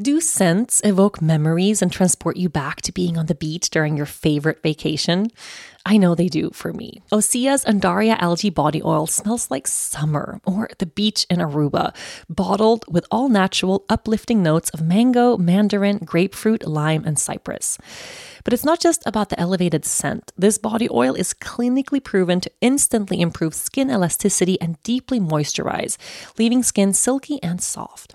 Do scents evoke memories and transport you back to being on the beach during your favorite vacation? I know they do for me. Osea's Undaria algae body oil smells like summer or the beach in Aruba, bottled with all natural, uplifting notes of mango, mandarin, grapefruit, lime, and cypress. But it's not just about the elevated scent. This body oil is clinically proven to instantly improve skin elasticity and deeply moisturize, leaving skin silky and soft.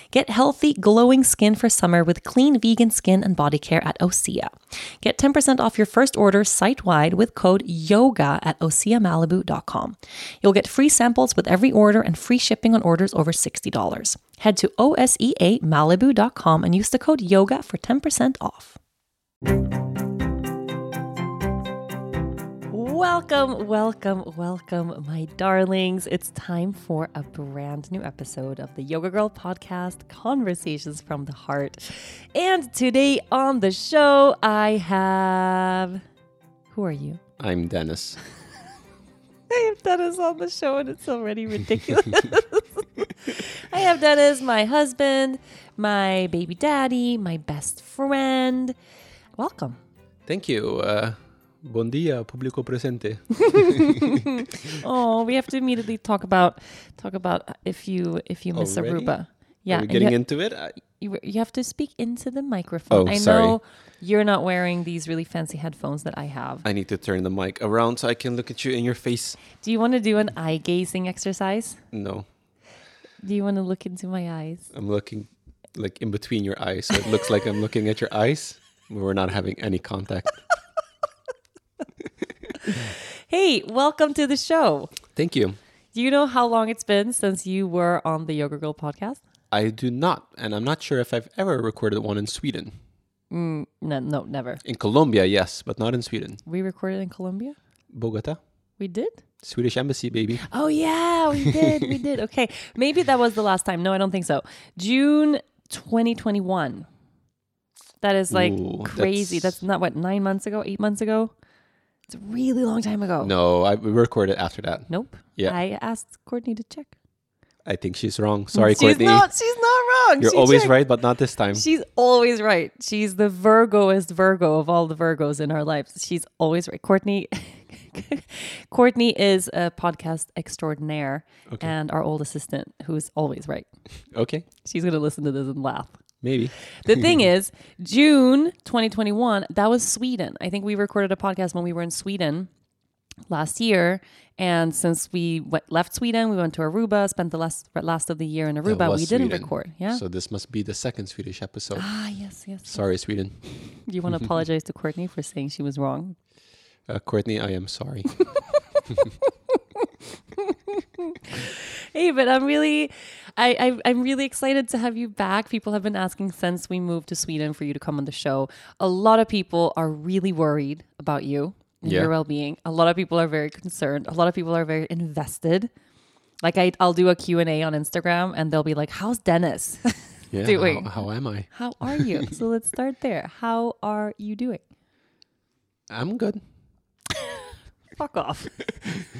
Get healthy, glowing skin for summer with clean vegan skin and body care at Osea. Get 10% off your first order site wide with code YOGA at OseaMalibu.com. You'll get free samples with every order and free shipping on orders over $60. Head to OSEAMalibu.com and use the code YOGA for 10% off. Welcome, welcome, welcome, my darlings. It's time for a brand new episode of the Yoga Girl podcast, Conversations from the Heart. And today on the show, I have. Who are you? I'm Dennis. I have Dennis on the show, and it's already ridiculous. I have Dennis, my husband, my baby daddy, my best friend. Welcome. Thank you. Uh, bon dia, público presente. Oh, we have to immediately talk about talk about if you if you miss Already? Aruba. Yeah, Are we getting into it? I, you, you have to speak into the microphone. Oh, I sorry. know you're not wearing these really fancy headphones that I have. I need to turn the mic around so I can look at you in your face. Do you want to do an eye gazing exercise? No, Do you want to look into my eyes? I'm looking like in between your eyes, so it looks like I'm looking at your eyes. but We're not having any contact. Hey, welcome to the show. Thank you. Do you know how long it's been since you were on the Yoga Girl podcast? I do not, and I'm not sure if I've ever recorded one in Sweden. Mm, No, no, never. In Colombia, yes, but not in Sweden. We recorded in Colombia. Bogota, We did. Swedish embassy, baby. Oh yeah, we did. we did. Okay, maybe that was the last time. No, I don't think so. June 2021. That is like Ooh, crazy. that's- That's... not what nine months ago, eight months ago. It's a really long time ago. No, I we recorded after that. Nope. Yeah. I asked Courtney to check. I think she's wrong. Sorry, she's Courtney. not. She's not wrong. You're She always checked. right, but not this time. She's always right. She's the Virgoest Virgo of all the Virgos in our lives. She's always right. Courtney Courtney is a podcast extraordinaire Okay. and our old assistant who's always right. Okay, She's going to listen to this and laugh. Maybe. The thing is, June 2021, that was Sweden. I think we recorded a podcast when we were in Sweden last year. And since we went, left Sweden, we went to Aruba, spent the last last of the year in Aruba. We didn't Sweden. record. Yeah. So this must be the second Swedish episode. ah, yes, yes. Sorry, Sweden. Do you want to apologize to Courtney for saying she was wrong? Uh, Courtney, I am sorry. Hey, but I'm really, I, I I'm really excited to have you back. People have been asking since we moved to Sweden for you to come on the show. A lot of people are really worried about you and Yeah. your well-being. A lot of people are very concerned. A lot of people are very invested. Like I, I'll do a Q&A on Instagram and they'll be like, how's Dennis? Yeah, Doing. How, how am I? How are you? so let's start there. How are you doing? I'm good. Fuck off.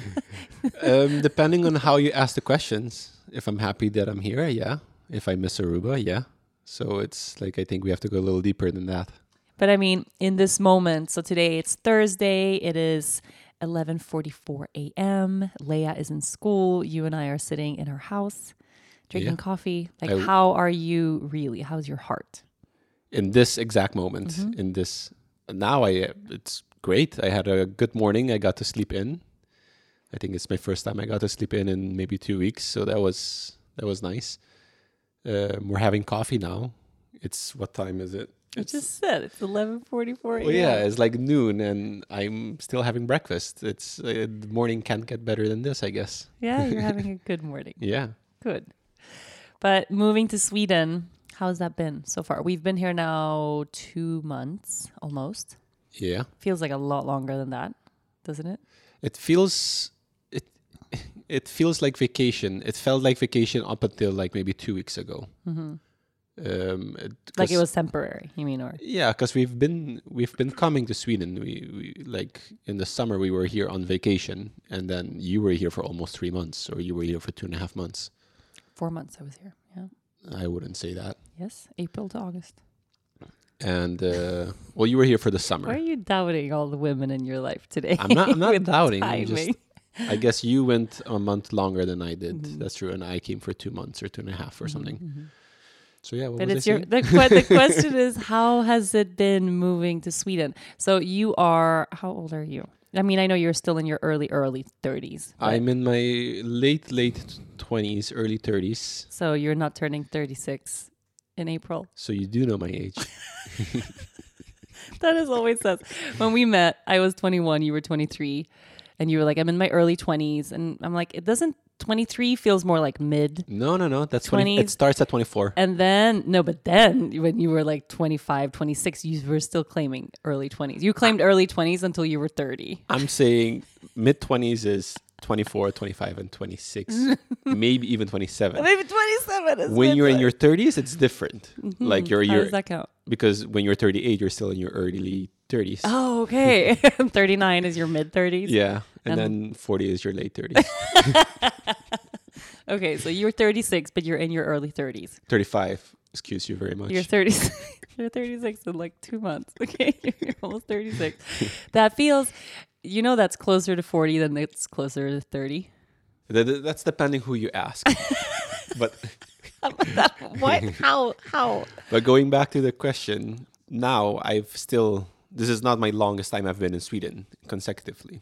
um, depending on how you ask the questions, if I'm happy that I'm here, yeah. If I miss Aruba, yeah. So it's like I think we have to go a little deeper than that. But I mean, in this moment, so today it's Thursday. It is 11:44 a.m. Leia is in school. You and I are sitting in her house drinking Yeah. coffee. Like, I- how are you really? How's your heart? In this exact moment, Mm-hmm. in this now, I it's great. I had a good morning. I got to sleep in. I think it's my first time I got to sleep in in maybe two weeks, so that was that was nice. Um, we're having coffee now. It's what time is it? I It's, just said it's eleven forty four. well, yeah, it's like noon, and I'm still having breakfast. It's uh, the morning can't get better than this, I guess. yeah. You're having a good morning. Yeah. Good. But moving to Sweden, how's that been so far? We've been here now two months almost. Yeah. Feels like a lot longer than that, doesn't it? It feels it it feels like vacation. It felt like vacation up until like maybe two weeks ago. hmm Um, it- Like it was temporary. You mean, or Yeah, because we've been we've been coming to Sweden. We, we like in the summer we were here on vacation, and then you were here for almost three months, or you were here for two and a half months. four months I was here. Yeah. I wouldn't say that. Yes, April to August. And uh, well, you were here for the summer. Why are you doubting all the women in your life today? I'm not. I'm not doubting. I'm just. I guess you went a month longer than I did. Mhm. That's true, and I came for two months or two and a half or something. Mhm. So yeah, what But was it's your the, que- the question is how has it been moving to Sweden? So you are how old are you? I mean, I know you're still in your early early 30s. I'm in my late late twenties, early thirties. so you're not turning 36 in April. So you do know my age. That is always says. When we met, I was 21, you were 23, and you were like, I'm in my early 20s. And I'm like, it doesn't, 23 feels more like mid. No, no, no. That's 20, 20s. it starts at 24. And then, no, but then when you were like 25, 26, you were still claiming early 20s. You claimed early 20s until you were 30. I'm saying mid 20s is 24, 25, and 26, maybe even 27. Maybe 27 is When you're in your 30s, it's different. Like you're, Mm-hmm. How does that count? because when you're 38, you're still in your early 30s. Oh, okay. 39 is your mid 30s. Yeah, and, And- then 40 is your late 30s. Okay, so you're 36, but you're in your early 30s. 35. Excuse you very much. You're 36. you're 36 in like two months. Okay, you're almost 36. that feels, you know, that's closer to 40 than it's closer to 30. Th- th- that's depending who you ask. but what? How? How? but going back to the question, now I've still this is not my longest time I've been in Sweden consecutively.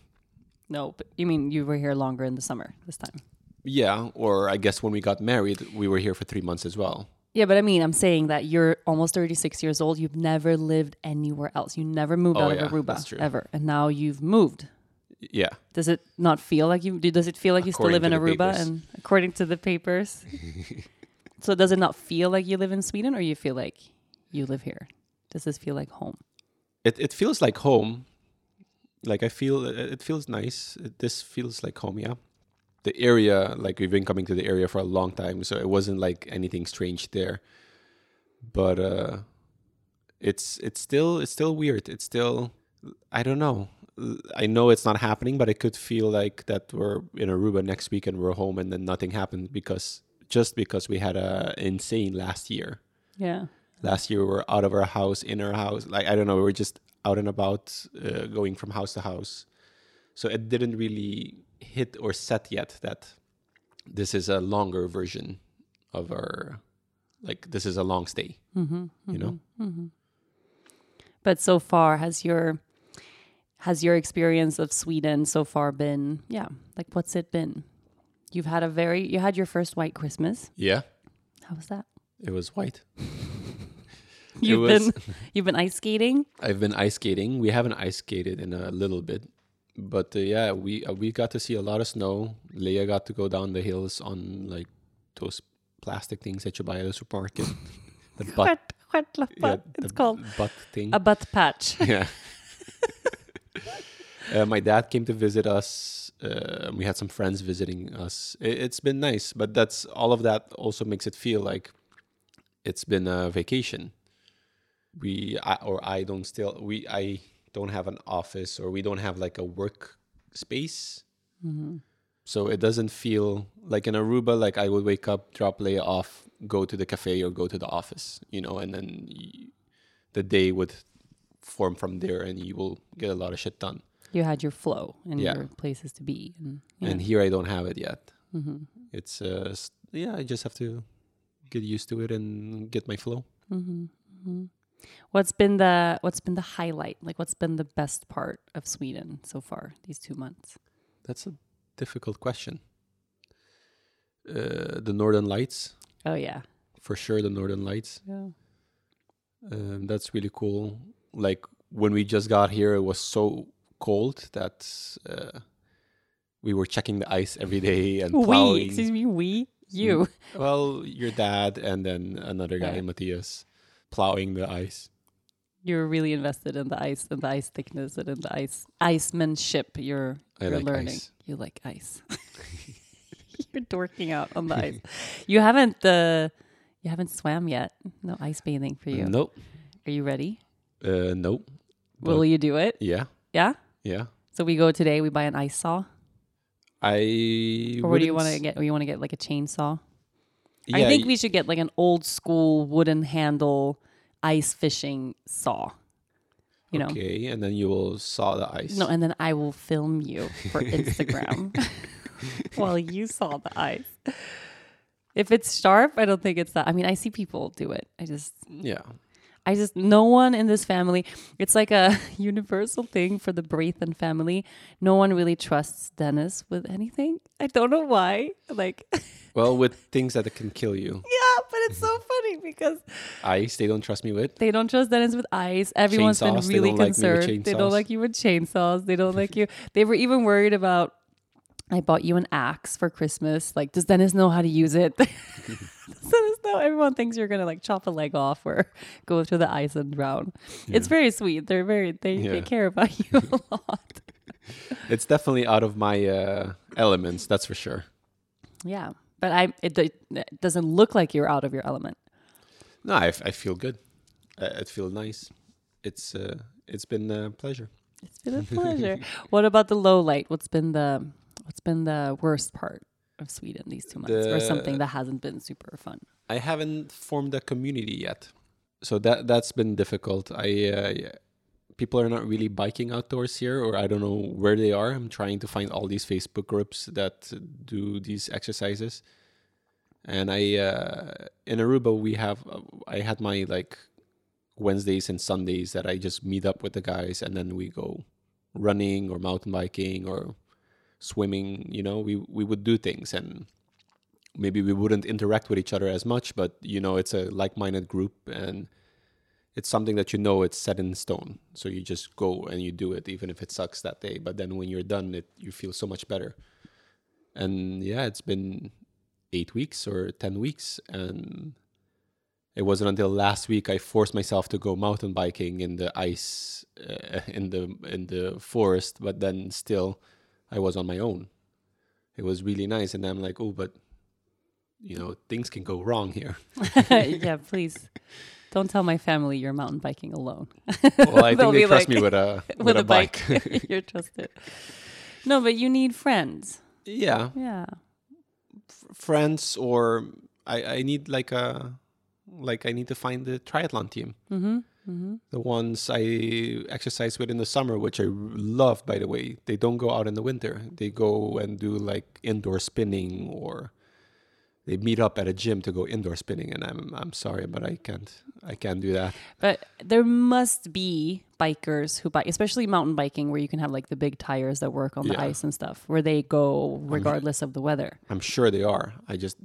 No, but you mean you were here longer in the summer this time? Yeah, or I guess when we got married, we were here for three months as well. Yeah, but I mean, I'm saying that you're almost 36 years old. You've never lived anywhere else. You never moved Oh, out yeah, of Aruba true. ever, and now you've moved. Yeah, Does it not feel like you? Does it feel like you still According live in to the Aruba? papers. And according to the papers, so does it not feel like you live in Sweden, or you feel like you live here? Does this feel like home? it it feels like home. Like I feel it feels nice. It, this feels like home. Yeah, the area like we've been coming to the area for a long time, so it wasn't like anything strange there. But uh, it's it's still it's still weird. It's still I don't know. I know it's not happening, but it could feel like that we're in Aruba next week and we're home, and then nothing happened because just because we had a insane last year. Yeah. last year we were out of our house in our house like i don't know we were just out and about uh, going from house to house so it didn't really hit or set yet that this is a longer version of our like this is a long stay Mm-hmm, you know But so far, has your has your experience of Sweden so far been? Yeah, like what's it been? You've had a very you had your first white Christmas. yeah How was that? it was white You've was- been you've been ice skating. i've been ice skating we haven't ice skated in a little bit but uh, yeah we uh, we got to see a lot of snow leah got to go down the hills on like those plastic things that you buy at the supermarket the butt yeah, it's the called butt thing. a butt patch. yeah. uh, my dad came to visit us. Uh, we had some friends visiting us. It, it's been nice, but that's all of that also makes it feel like it's been a vacation. We I, or I don't still we I don't have an office or we don't have like a work space. So it doesn't feel like in Aruba, like I would wake up, drop Leia off, go to the cafe or go to the office, you know, and then the day would form from there and you will get a lot of shit done. You had your flow and Yeah. your places to be, and yeah. And here I don't have it yet. Mhm. It's, uh, yeah, I just have to get used to it and get my flow. Mhm. What's been the What's been the highlight? Like, what's been the best part of Sweden so far these two months? That's a difficult question. Uh, the Northern Lights, Oh yeah. for sure. The Northern Lights. Yeah. Um, that's really cool. Like when we just got here, it was so cold that uh, we were checking the ice every day and We, plowing. excuse me, we, you. Well, your dad and then another guy, Right. Matthias, plowing the ice. You're really invested in the ice and the ice thickness and in the ice icemanship. You're you're like learning. ice. You like ice. you're dorking out on the ice. You haven't uh, you haven't swam yet. No ice bathing for you. Nope. Are you ready? Uh, nope. Will you do it? Yeah. Yeah. Yeah. So we go today. We buy an ice saw, I. or what do you want to get? Or you want to get like a chainsaw? I think we should get like an old school wooden handle ice fishing saw. You know. Okay, and then you will saw the ice. No, and then I will film you for Instagram while you saw the ice. If it's sharp, I don't think it's that. I mean, I see people do it. I just, yeah. I just, no one in this family, it's like a universal thing for the Brathen family. No one really trusts Dennis with anything. I don't know why. Like, Well, with things that can kill you, yeah, but it's so funny because ice they don't trust me with. They don't trust Dennis with ice. Everyone's Chainsaws, been really don't like concerned. they don't like you with chainsaws. They don't like you. They were even worried about. I bought you an axe for Christmas. Like, does Dennis know how to use it? Dennis know? Everyone thinks you're gonna like chop a leg off or go through the ice and drown. It's very sweet. They're very they, they care about you a lot. It's definitely out of my uh, elements, that's for sure. Yeah, but I it, it doesn't look like you're out of your element. No, I feel good. I, I feel nice. It's uh, it's been a pleasure. It's been a pleasure. what about the low light? What's been the what's been the worst part of Sweden these two months, or something that hasn't been super fun? I haven't formed a community yet, so that that's been difficult. I uh, people are not really biking outdoors here, or I don't know where they are. I'm trying to find all these Facebook groups that do these exercises, and I uh, in Aruba we have uh, I had my like Wednesdays and Sundays that I just meet up with the guys, and then we go running or mountain biking or swimming. You know, we we would do things and maybe we wouldn't interact with each other as much, but you know, it's a like-minded group and it's something that you know it's set in stone. So you just go and you do it, even if it sucks that day. But then when you're done, it you feel so much better. And yeah, it's been eight weeks or ten weeks, and it wasn't until last week I forced myself to go mountain biking in the ice uh, in the in the forest. But then still, I was on my own. It was really nice, and I'm like, oh, but you know, things can go wrong here. yeah, please don't tell my family you're mountain biking alone. Well, I think they trust like- me with a with, a, bike. you're trusted. No, but you need friends. yeah, Yeah. f- friends, or I I need like a like I need to find the triathlon team. Mm-hmm. Mm-hmm. The ones I exercise with in the summer, which I love, by the way. They don't go out in the winter. They go and do like indoor spinning, or they meet up at a gym to go indoor spinning. And I'm I'm sorry, but I can't I can't do that. But there must be bikers who bike, especially mountain biking, where you can have like the big tires that work on the Yeah. ice and stuff, where they go regardless of the weather. I'm sure they are. I just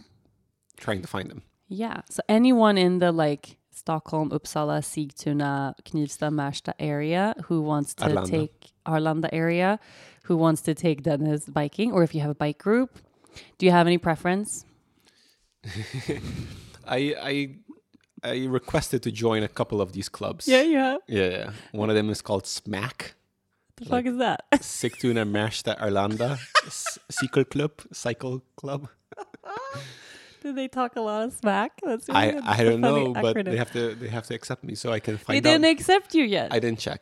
trying to find them. Yeah. So anyone in the like Stockholm, Uppsala, Sigtuna, Knivsta, Märsta area who wants to Arlanda. take Arlanda area, who wants to take Dennis biking, or if you have a bike group, do you have any preference? I I I requested to join a couple of these clubs. Yeah, you have. Yeah, yeah. One of them is called Smack. The Like- fuck is that? Sigtuna Märsta Arlanda S- Cycle Club. Cycle Club. Do they talk a lot of smack? That's I, really- I a don't know, but acronym. they have to they have to accept me so I can find. They didn't out. accept you yet. I didn't check.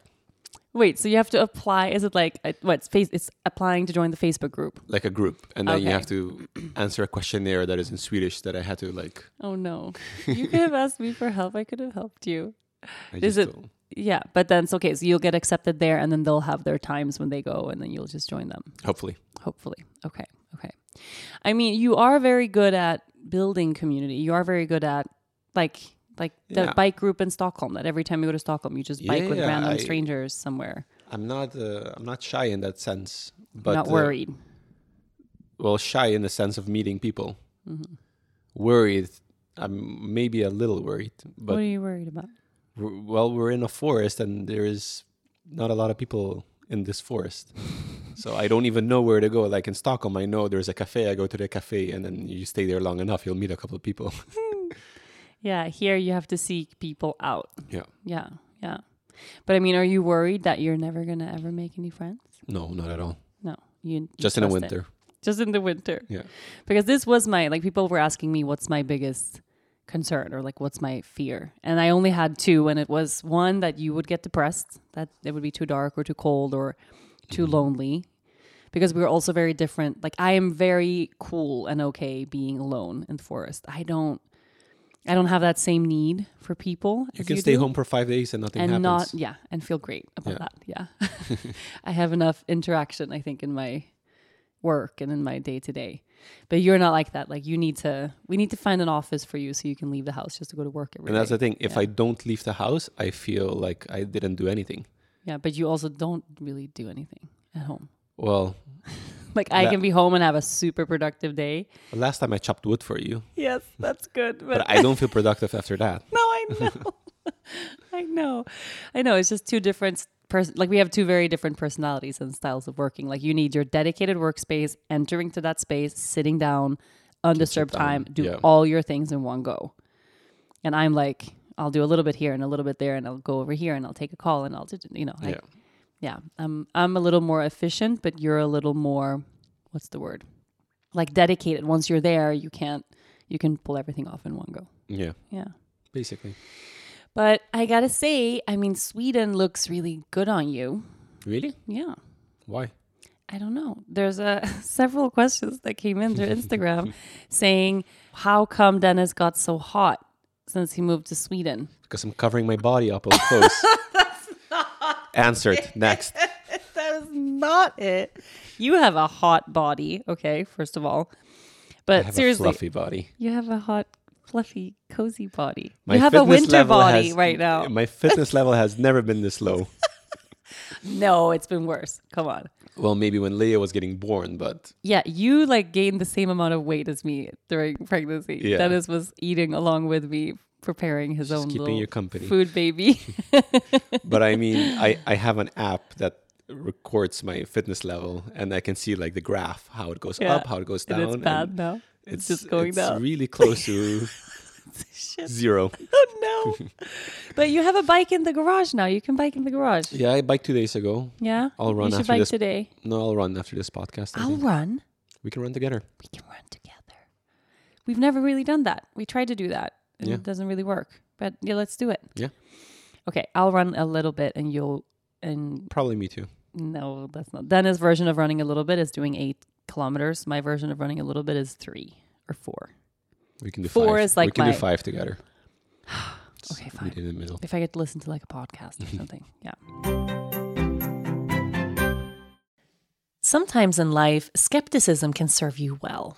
Wait, so you have to apply? Is it like uh, what? It's face? It's applying to join the Facebook group. Like a group, and then you have to answer a questionnaire that is in Swedish that I had to like. Oh no! You could have asked me for help. I could have helped you. I Is it- don't- Yeah, but then it's okay. So you'll get accepted there, and then they'll have their times when they go, and then you'll just join them. Hopefully, Hopefully. Okay. Okay. I mean, you are very good at building community. You are very good at like like the Yeah. bike group in Stockholm. That every time you go to Stockholm, you just bike with Yeah, random I- strangers somewhere. I'm not uh, I'm not shy in that sense. But Not uh, worried. well, shy in the sense of meeting people. Mm-hmm. Worried. I'm maybe a little worried, But what are you worried about? we're, well, we're in a forest and there is not a lot of people in this forest. so I don't even know where to go. Like in Stockholm, I know there's a cafe. I go to the cafe and then you stay there long enough, you'll meet a couple of people. Yeah, here you have to seek people out. yeah. Yeah, yeah. But I mean, are you worried that you're never gonna ever make any friends? No, not at all. No, you you Just in the trust it. winter. Just in the winter. Yeah. Because this was my like people were asking me what's my biggest concern or like what's my fear, and I only had two, and it was one that you would get depressed, that it would be too dark or too cold or too mm-hmm. lonely. Because we were also very different. Like I am very cool and okay being alone in the forest. I don't, I don't have that same need for people. You can stay do home for five days and nothing and happens. not yeah and feel great about that yeah i have enough interaction i think in my work and in my day to day but you're not like that like you need to we need to find an office for you so you can leave the house just to go to work every and that's the thing. If Yeah. I don't leave the house, I feel like I didn't do anything. Yeah but you also don't really do anything at home Well, like i can be home and have a super productive day last time I chopped wood for you, yes that's good but I don't feel productive after that. No, I know. I know. I know. It's just two different person like we have two very different personalities and styles of working. Like you need your dedicated workspace, entering to that space, sitting down, undisturbed down, time, do yeah. all your things in one go. And I'm like, I'll do a little bit here and a little bit there and I'll go over here and I'll take a call and I'll do you know, I, Yeah. yeah. I'm I'm a little more efficient, but you're a little more what's the word? Like dedicated. Once you're there, you can't you can pull everything off in one go. Yeah, Yeah. basically. But I gotta say, I mean, Sweden looks really good on you. Really? Yeah. Why? I don't know. There's a several questions that came in through Instagram saying, "How come Dennis got so hot since he moved to Sweden?" Because I'm covering my body up all close. Answered. Next. that is not it. You have a hot body, okay? First of all, but have seriously, a fluffy body. you have a hot, fluffy, cozy body. My you have a winter body has- right now. My fitness level has never been this low. No, it's been worse. Come on. Well, maybe when Leah was getting born, but Yeah, you like gained the same amount of weight as me during pregnancy. Yeah. Dennis was eating along with me, preparing his own keeping you company. food baby. but I mean, I, I have an app that records my fitness level and I can see like the graph, how it goes Yeah. up, how it goes down. and it's bad and now. It's, just going it's down. really close to Shit. zero. Oh no! but you have a bike in the garage now. You can bike in the garage. Yeah, I biked two days ago. Yeah. I'll run You should after bike this. today. No, I'll run after this podcast. I I'll run. We can run together. We can run together. We've never really done that. We tried to do that, and Yeah. it doesn't really work. But yeah, let's do it. Yeah. Okay, I'll run a little bit, and you'll and Probably me too. No, that's not. Dennis' version of running a little bit is doing eight kilometers. My version of running a little bit is three or four. We can do Four five. is like we can my- do five together. Okay, Meet fine. in the middle. If I get to listen to like a podcast or something. Yeah. Sometimes in life, skepticism can serve you well.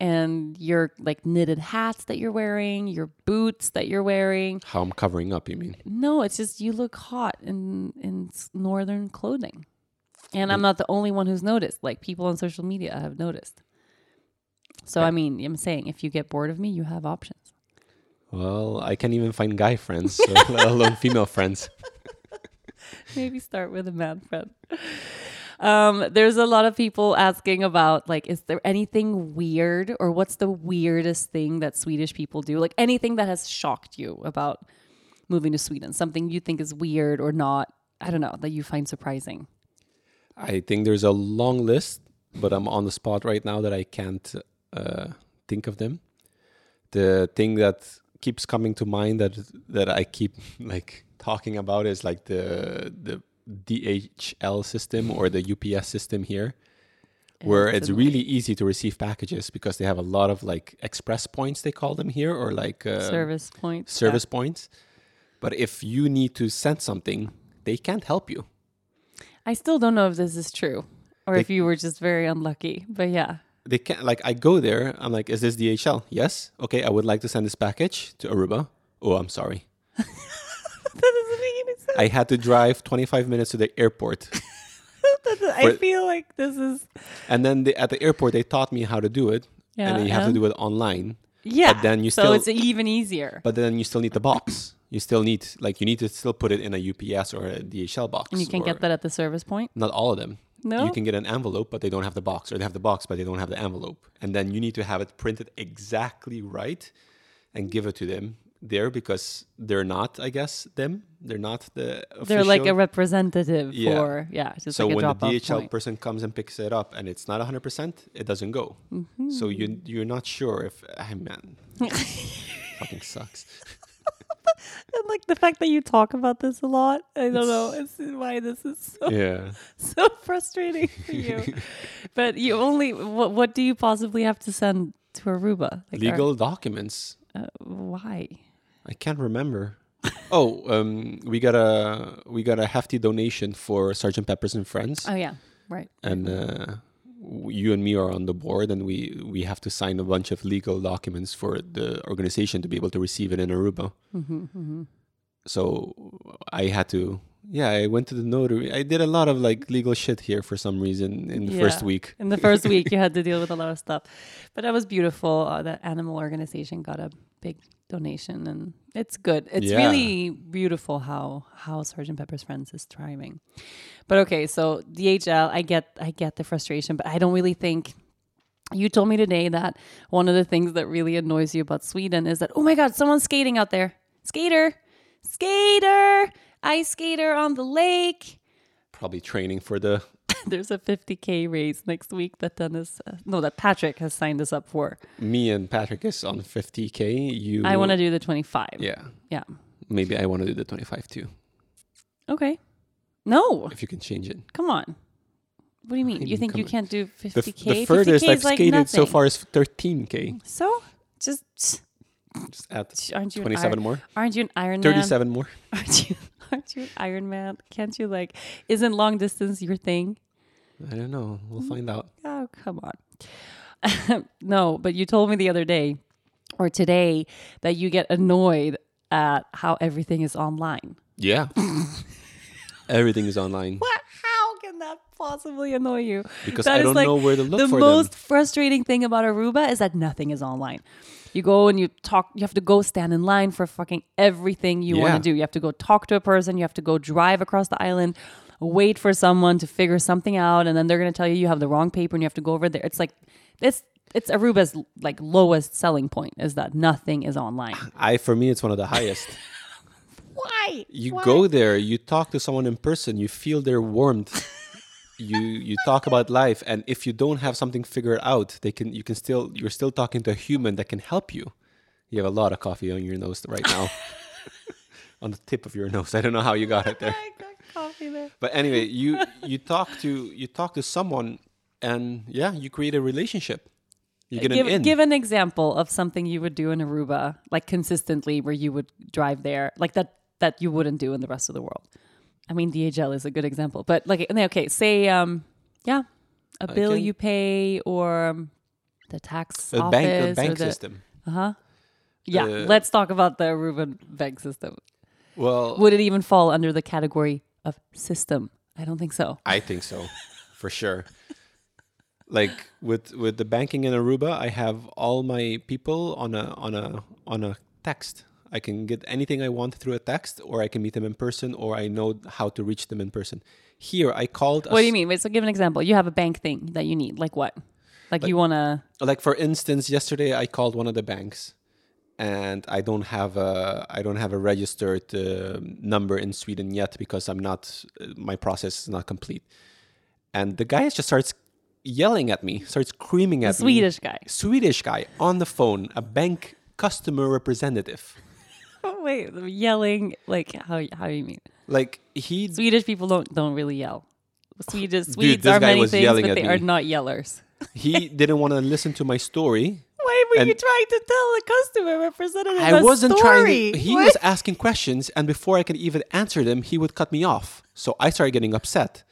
and your like knitted hats that you're wearing, your boots that you're wearing. How I'm covering up, you mean? No, it's just you look hot in in northern clothing. And I'm not the only one who's noticed. Like people on social media have noticed. So I mean, I'm saying if you get bored of me, you have options. Well, I can't even find guy friends, so let alone female friends. Maybe start with a man friend. Um, there's a lot of people asking about like, is there anything weird or what's the weirdest thing that Swedish people do? Like anything that has shocked you about moving to Sweden, something you think is weird or not, I don't know, that you find surprising. I think there's a long list, but I'm on the spot right now that I can't uh, think of them. The thing that keeps coming to mind that that I keep like talking about is like the the DHL system or the UPS system here, where it's really easy to receive packages because they have a lot of like express points they call them here or like uh, Service points. service points. But if you need to send something, they can't help you. I still don't know if this is true or They- if you were just very unlucky, but yeah. they can't like I go there. I'm like, is this DHL? Yes. Okay, I would like to send this package to Aruba. Oh, I'm sorry. That doesn't make any sense. I had to drive 25 minutes to the airport, I feel like this is and then the, at the airport they taught me how to do it, Yeah, and then you have to do it online. yeah. But then you so still- it's even easier. But then you still need the box. You still need like you need to still put it in a UPS or a DHL box. And you can get that at the service point. Not all of them. No? You can get an envelope, but they don't have the box, or they have the box, but they don't have the envelope. And then you need to have it printed exactly right and give it to them there because they're not, I guess, them. They're not the. They're like a representative Yeah. for yeah, just so like a when the DHL point. person comes and picks it up and it's not 100%, it doesn't go. Mm-hmm. So you you're not sure if ah, man fucking sucks. and like the fact that you talk about this a lot, I don't know it's why this is so, Yeah. so frustrating for you. but you only what what do you possibly have to send to Aruba? Like Legal documents. uh, why? I can't remember. oh, um, we got a we got a hefty donation for Sergeant Peppers and Friends, Oh yeah, right. and uh, you and me are on the board, and we we have to sign a bunch of legal documents for the organization to be able to receive it in Aruba. Mm-hmm, So I had to. Yeah, I went to the notary. I did a lot of like legal shit here for some reason in the first week. In the first week, you had to deal with a lot of stuff, but that was beautiful. Uh, the animal organization got a big donation, and it's good. It's Yeah. really beautiful how how Sergeant Pepper's Friends is thriving. But okay, so DHL, I get I get the frustration, but I don't really think. You told me today that one of the things that really annoys you about Sweden is that oh my god, someone's skating out there, skater, skater, ice skater on the lake Probably training for the. there's a 50k race next week that Dennis, uh, no, that Patrick has signed us up for. Me and Patrick is on 50k. You. I want to do the 25. Yeah, Yeah. maybe I want to do the 25 too. Okay. No, If you can change it. come on. What do you mean? You think you can't do 50k? the furthest 50K I've like skated so far is 13k. So just Just add aren't you 27 Iron, more, aren't you an Iron Man? 37 more. Aren't you? Aren't you Iron Man? Can't you like? Isn't long distance your thing? I don't know. We'll Mm. find out. Oh, come on. no, but you told me the other day or today that you get annoyed at how everything is online. Yeah. Everything is online What? How can that possibly annoy you? because That I don't like, know where to look for. the most them. frustrating thing about Aruba is that nothing is online. You go and you talk. You have to go stand in line for fucking everything you want to do. You have to go talk to a person. You have to go drive across the island, wait for someone to figure something out, and then they're gonna tell you you have the wrong paper and you have to go over there. It's like it's it's Aruba's like lowest selling point is that nothing is online. I for me it's one of the highest. Why? You go there, you talk to someone in person, you feel their warmth. you you talk about life and if you don't have something figured out, they can you can still you're still talking to a human that can help you. You have a lot of coffee on your nose right now. on the tip of your nose. I don't know how you got it there. I got coffee there. But anyway, you you talk to you talk to someone, and yeah, you create a relationship. You get give, an in. give an example of something you would do in Aruba, like consistently, where you would drive there, like that that you wouldn't do in the rest of the world. I mean, DHL is a good example, but like, okay, say, um, yeah, a bill can- you pay or um, the tax a office bank a or bank the, system. Uh huh. Yeah, Uh, let's talk about the Aruban bank system. Well, Would it even fall under the category of system? I don't think so. I think so, for sure. Like with with the banking in Aruba, I have all my people on a on a on a text. I can get anything I want through a text, or I can meet them in person, or I know how to reach them in person. Here, I called. a What do you mean? Wait, so give an example. You have a bank thing that you need. Like what? Like, you want to. like for instance yesterday i called one of the banks and i don't have a i don't have a registered uh, number in sweden yet because i'm not uh, my process is not complete and the guy just starts yelling at me starts screaming at me Swedish guy. swedish guy on the phone a bank customer representative wait, yelling. Like, how, how do you mean? like he Swedish people don't don't really yell. Swedish Dude, Swedes this are guy many was things, yelling but at they me. are not yellers. he didn't want to listen to my story Why were And- you trying to tell the customer representative I a wasn't story? trying to. He What? was asking questions, and before I could even answer them, he would cut me off. So I started getting upset.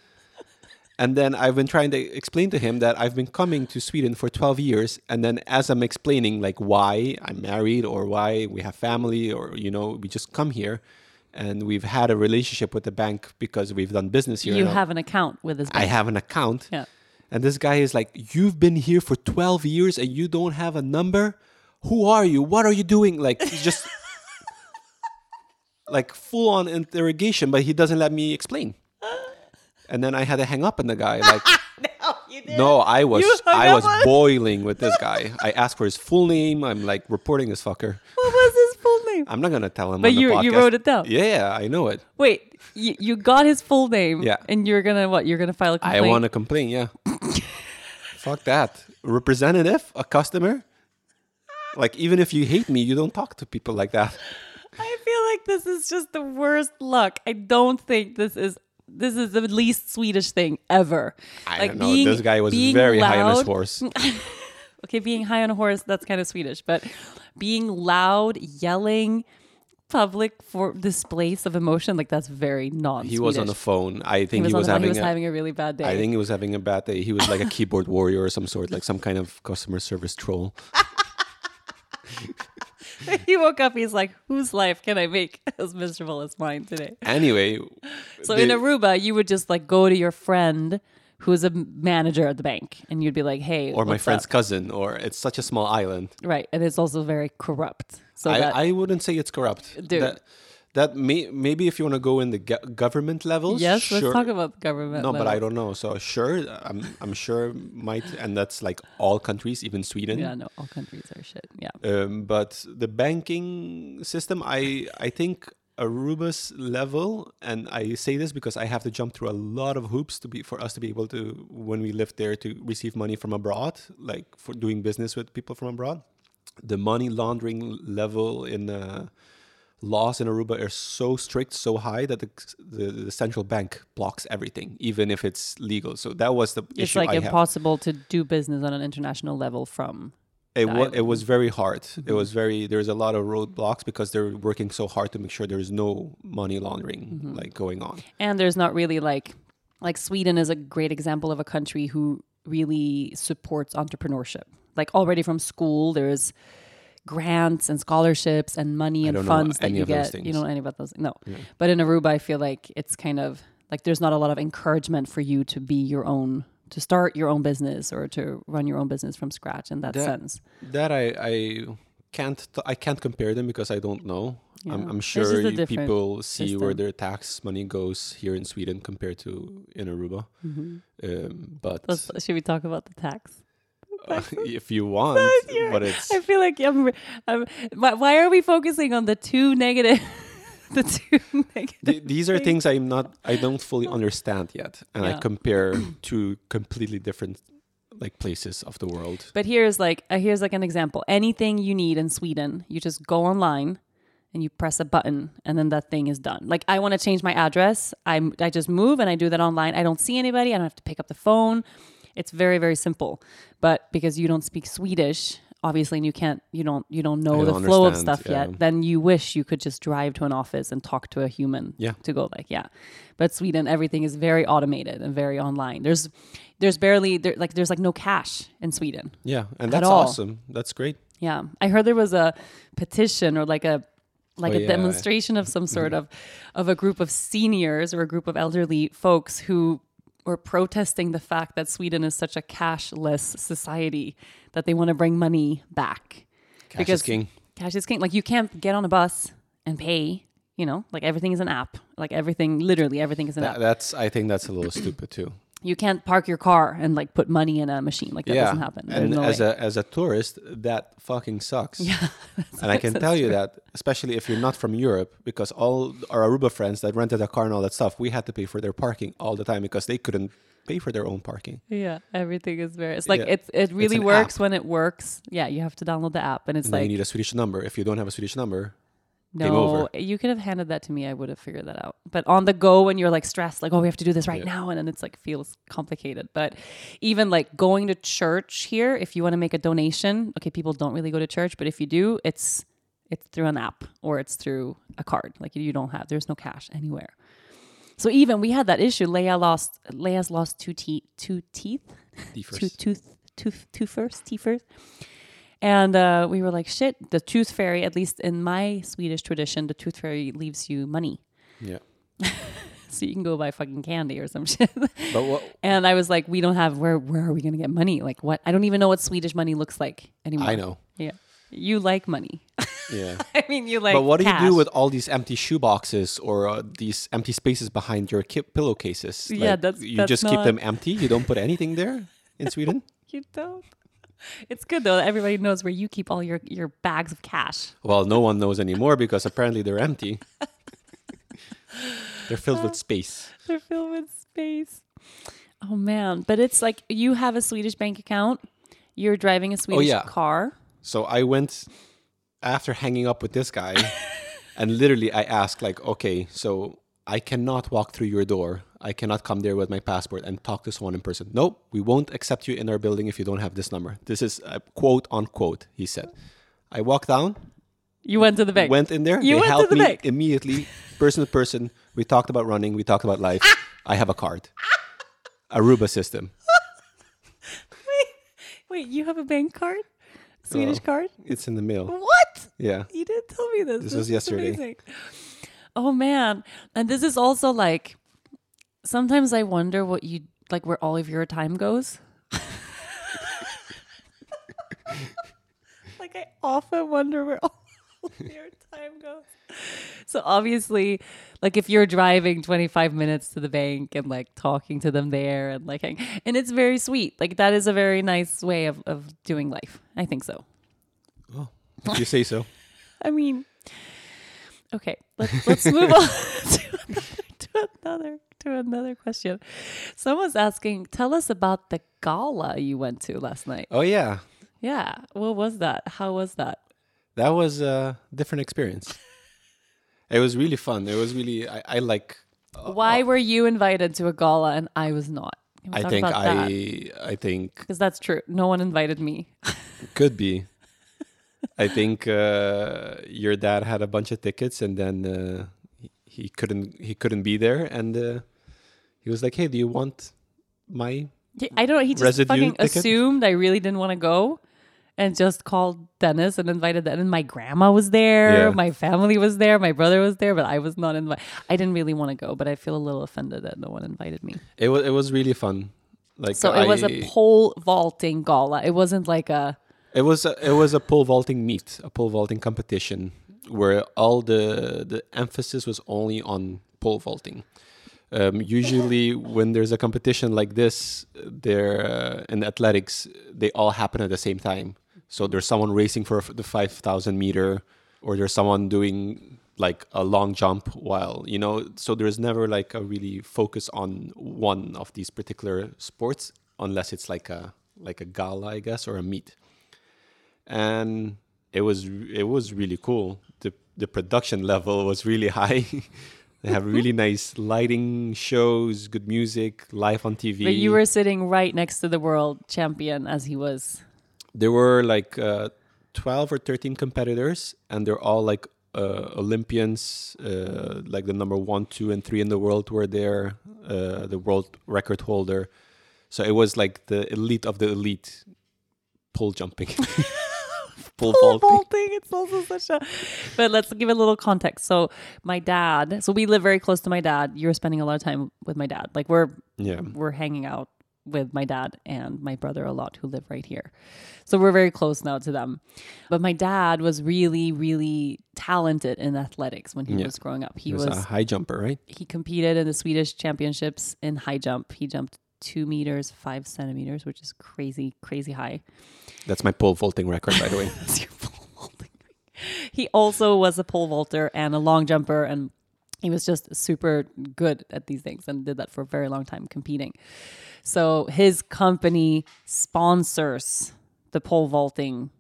And then I've been trying to explain to him that I've been coming to Sweden for 12 years. And then as I'm explaining, like, why I'm married or why we have family or, you know, we just come here and we've had a relationship with the bank because we've done business here. You have an account with this. I have an account. Yeah. And this guy is like, You've been here for 12 years and you don't have a number? Who are you? What are you doing? Like, just like full on interrogation, but he doesn't let me explain. And then I had to hang up on the guy. Like, no, I was You I was on- boiling with this guy. I asked for his full name. I'm like reporting this fucker. What was his full name? I'm not gonna tell him. But on the you- you wrote it down? Yeah, I know it. Wait, you, you got his full name. Yeah. And you're gonna what? You're gonna file a complaint. I want to complain. Yeah. Fuck that. Representative, a customer. Like even if you hate me, you don't talk to people like that. I feel like this is just the worst luck. I don't think this is this is the least Swedish thing ever. I like don't know. This guy was being very high on his horse. Okay, being high on a horse, that's kind of Swedish, but being loud, yelling, public for displays of emotion, like that's very non He was on the phone. I think he was, the phone. having. he was a, having a really bad day. I think he was having a bad day. He was like a keyboard warrior or some sort, like some kind of customer service troll. he woke up, he's like, whose life can I make as miserable as mine today? Anyway, So the- in Aruba, you would just like go to your friend who's a manager at the bank and you'd be like, hey, or my friend's up? cousin, or it's such a small island. Right. And it's also very corrupt. So that, I, I wouldn't say it's corrupt. Dude. That, that may, maybe if you want to go in the go- government levels, yes, sure. let's talk about the government. No, but I don't know. So sure, I'm I'm sure might, and that's like all countries, even Sweden. Yeah, no, all countries are shit. Yeah. Um, but the banking system, I I think Aruba's level, and I say this because I have to jump through a lot of hoops to be for us to be able to when we live there to receive money from abroad, like for doing business with people from abroad. The money laundering level in uh, laws in Aruba are so strict, so high that the, the, the central bank blocks everything, even if it's legal. So that was the It's issue like I have. impossible to do business on an international level from. It, the wa- it was very hard. It Mhm. was very there's a lot of roadblocks because they're working so hard to make sure there's no money laundering Mhm. like going on. And there's not really like, like Sweden is a great example of a country who really supports entrepreneurship. Like already from school, there's grants and scholarships and money and funds that you get. You don't know any about those. No. Yeah. But in Aruba, I feel like it's kind of like there's not a lot of encouragement for you to be your own, to start your own business or to run your own business from scratch in that, That- sense. That I I can't I can't compare them because I don't know. I'm, I'm sure people see where their tax money goes here in Sweden compared to in Aruba. Mhm. Um, but Let's, should we talk about the tax? if you want, but it's I feel like I'm, I'm why, are we focusing on the two negative the two negative th- these are things I'm not I don't fully understand yet, and I compare to completely different like places of the world. But here's like uh, here's like an example. Anything you need in Sweden, you just go online and you press a button and then that thing is done. Like I want to change my address. I I just move and I do that online. I don't see anybody. I don't have to pick up the phone. It's very very simple. But because you don't speak Swedish, obviously and you can't you don't you don't know the don't flow of stuff yeah. yet, then you wish you could just drive to an office and talk to a human Yeah. to go like yeah. But Sweden everything is very automated and very online. There's there's barely there, like there's like no cash in Sweden. Yeah, and that's awesome. That's great. Yeah, I heard there was a petition or like a like Oh, a yeah. demonstration of some sort of of a group of seniors or a group of elderly folks who were protesting the fact that Sweden is such a cashless society that they want to bring money back. Cash Because- is king. Cash is king. Like you can't get on a bus and pay. You know, like everything is an app. Like everything, literally everything is an That, app. that's I think that's a little stupid too. You can't park your car and like put money in a machine. Like that yeah, doesn't happen. There's and no as way. a as a tourist, that fucking sucks. yeah, and I can that's tell you that, especially if you're not from Europe, because all our Aruba friends that rented a car and all that stuff, we had to pay for their parking all the time because they couldn't pay for their own parking. Yeah, everything is very. It's like Yeah. it's it really an works when it works. Yeah, you have to download the app, and it's And then you need a Swedish number. If you don't have a Swedish number, game no, you could have handed that to me. I would have figured that out. But on the go, when you're like stressed, like oh, we have to do this right Yeah. now, and then it's like feels complicated. But even like going to church here, if you want to make a donation, okay, people don't really go to church, but if you do, it's it's through an app or it's through a card. Like you don't have, there's no cash anywhere. So even we had that issue. Leia lost. Leia's lost two teeth. Two teeth. Two two first. tooth tooth tooth first teeth first and uh, we were like shit the tooth fairy at least in my swedish tradition the tooth fairy leaves you money Yeah. so you can go buy fucking candy or some shit But what, and i was like we don't have where where are we gonna get money like what i don't even know what swedish money looks like anymore I know. yeah you like money Yeah. i mean you like but what do you do with all these empty shoe boxes or uh, these empty spaces behind your ki- pillowcases? Yeah, that's- you that's just keep them empty. You don't put anything there in Sweden. you don't it's good though that everybody knows where you keep all your your bags of cash Well, no one knows anymore because apparently they're empty. they're filled with space. They're filled with space. Oh man, but it's like you have a Swedish bank account. You're driving a Swedish yeah. car. So I went after hanging up with this guy, and literally I asked, like, okay, so I cannot walk through your door. I cannot come there with my passport and talk to someone in person. Nope, we won't accept you in our building if you don't have this number. This is a quote unquote, he said. I walked down, You went to the bank. went in there. You they went to helped the me bank. immediately, person to person. We talked about running. We talked about life. I have a card, Aruba system. Wait, wait, you have a bank card? Swedish Well, card? It's in the mail. What? Yeah. You didn't tell me this. This was yesterday. amazing. Oh man. And this is also like sometimes I wonder what you like where all of your time goes. like I often wonder where all of your time goes. So obviously, like if you're driving 25 minutes to the bank and like talking to them there and like hang- and it's very sweet. Like that is a very nice way of, of doing life. I think so. Oh, if you say so. I mean, okay, let's let's move on to another, to another another question. Someone's asking, tell us about the gala you went to last night. Oh yeah, Yeah, what was that? How was that? that was a different experience. it was really fun. It was really I, I like. uh, Why were you invited to a gala and I was not? I think I that? I think because that's true. No one invited me. could be. I think uh, your dad had a bunch of tickets, and then uh, he- he couldn't he couldn't be there, and uh, he was like, "Hey, do you want my?" I don't know. He just fucking ticket? assumed I really didn't want to go, and just called Dennis and invited that. And my grandma was there, Yeah. my family was there, my brother was there, but I was not invited. I didn't really want to go, but I feel a little offended that no one invited me. It was it was really fun. Like So it was a pole vaulting gala. It wasn't like a It was a, it was a pole vaulting meet, a pole vaulting competition where all the the emphasis was only on pole vaulting. Um, usually, when there's a competition like this, there uh, in athletics, they all happen at the same time. So there's someone racing for the five thousand meter, or there's someone doing like a long jump while you know. So there's never like a really focus on one of these particular sports, unless it's like a like a gala, I guess, or a meet and it was it was really cool. The the production level was really high. They have really nice lighting shows, good music, live on TV. But you were sitting right next to the world champion as he was. there were like uh, 12 or 13 competitors and they're all like uh, olympians uh, like the number one two and three in the world were there uh, the world record holder so it was like the elite of the elite pole jumping pole Pole vaulting vaulting. It's also such a. But let's give a little context. So my dad. So we live very close to my dad. You're spending a lot of time with my dad. Like we're yeah we're hanging out with my dad and my brother a lot who live right here. So we're very close now to them. But my dad was really, really talented in athletics when he Yeah. was growing up. He he was, was, a high jumper right he competed in the Swedish championships in high jump. He jumped two meters, five centimeters, which is crazy, crazy high. That's my pole vaulting record by the way That's your pole vaulting. He also was a pole vaulter and a long jumper, and he was just super good at these things and did that for a very long time competing. So his company sponsors the pole vaulting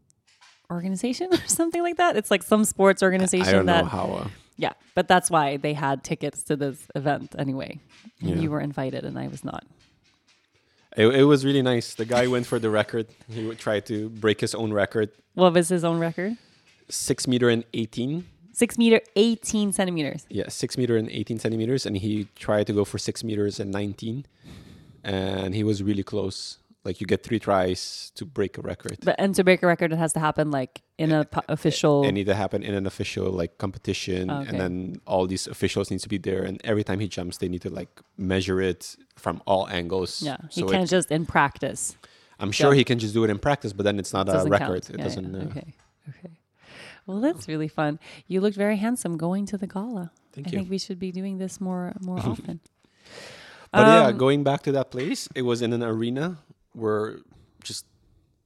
organization or something like that. It's like some sports organization i don't that know how uh, yeah, but that's why they had tickets to this event anyway. Yeah. you were invited and I was not. It, it was really nice the guy went for the record he would try to break his own record What was his own record? six meter and 18 Six meter, 18 centimeters. yeah, six meter and 18 centimeters, and he tried to go for six meters and 19, and he was really close. Like you get three tries to break a record. But and to break a record, it has to happen like in an pu- official. It need to happen in an official like competition, Okay. and then all these officials need to be there. And every time he jumps, they need to like measure it from all angles. yeah, he So can't it- just in practice. I'm sure he can just do it in practice, but then it's not a record. count. It Yeah, doesn't. yeah. Uh, Okay. Okay. Well, that's really fun. You looked very handsome going to the gala. Thank I you. think we should be doing this more more often. But yeah, Um, going back to that place, it was in an arena where just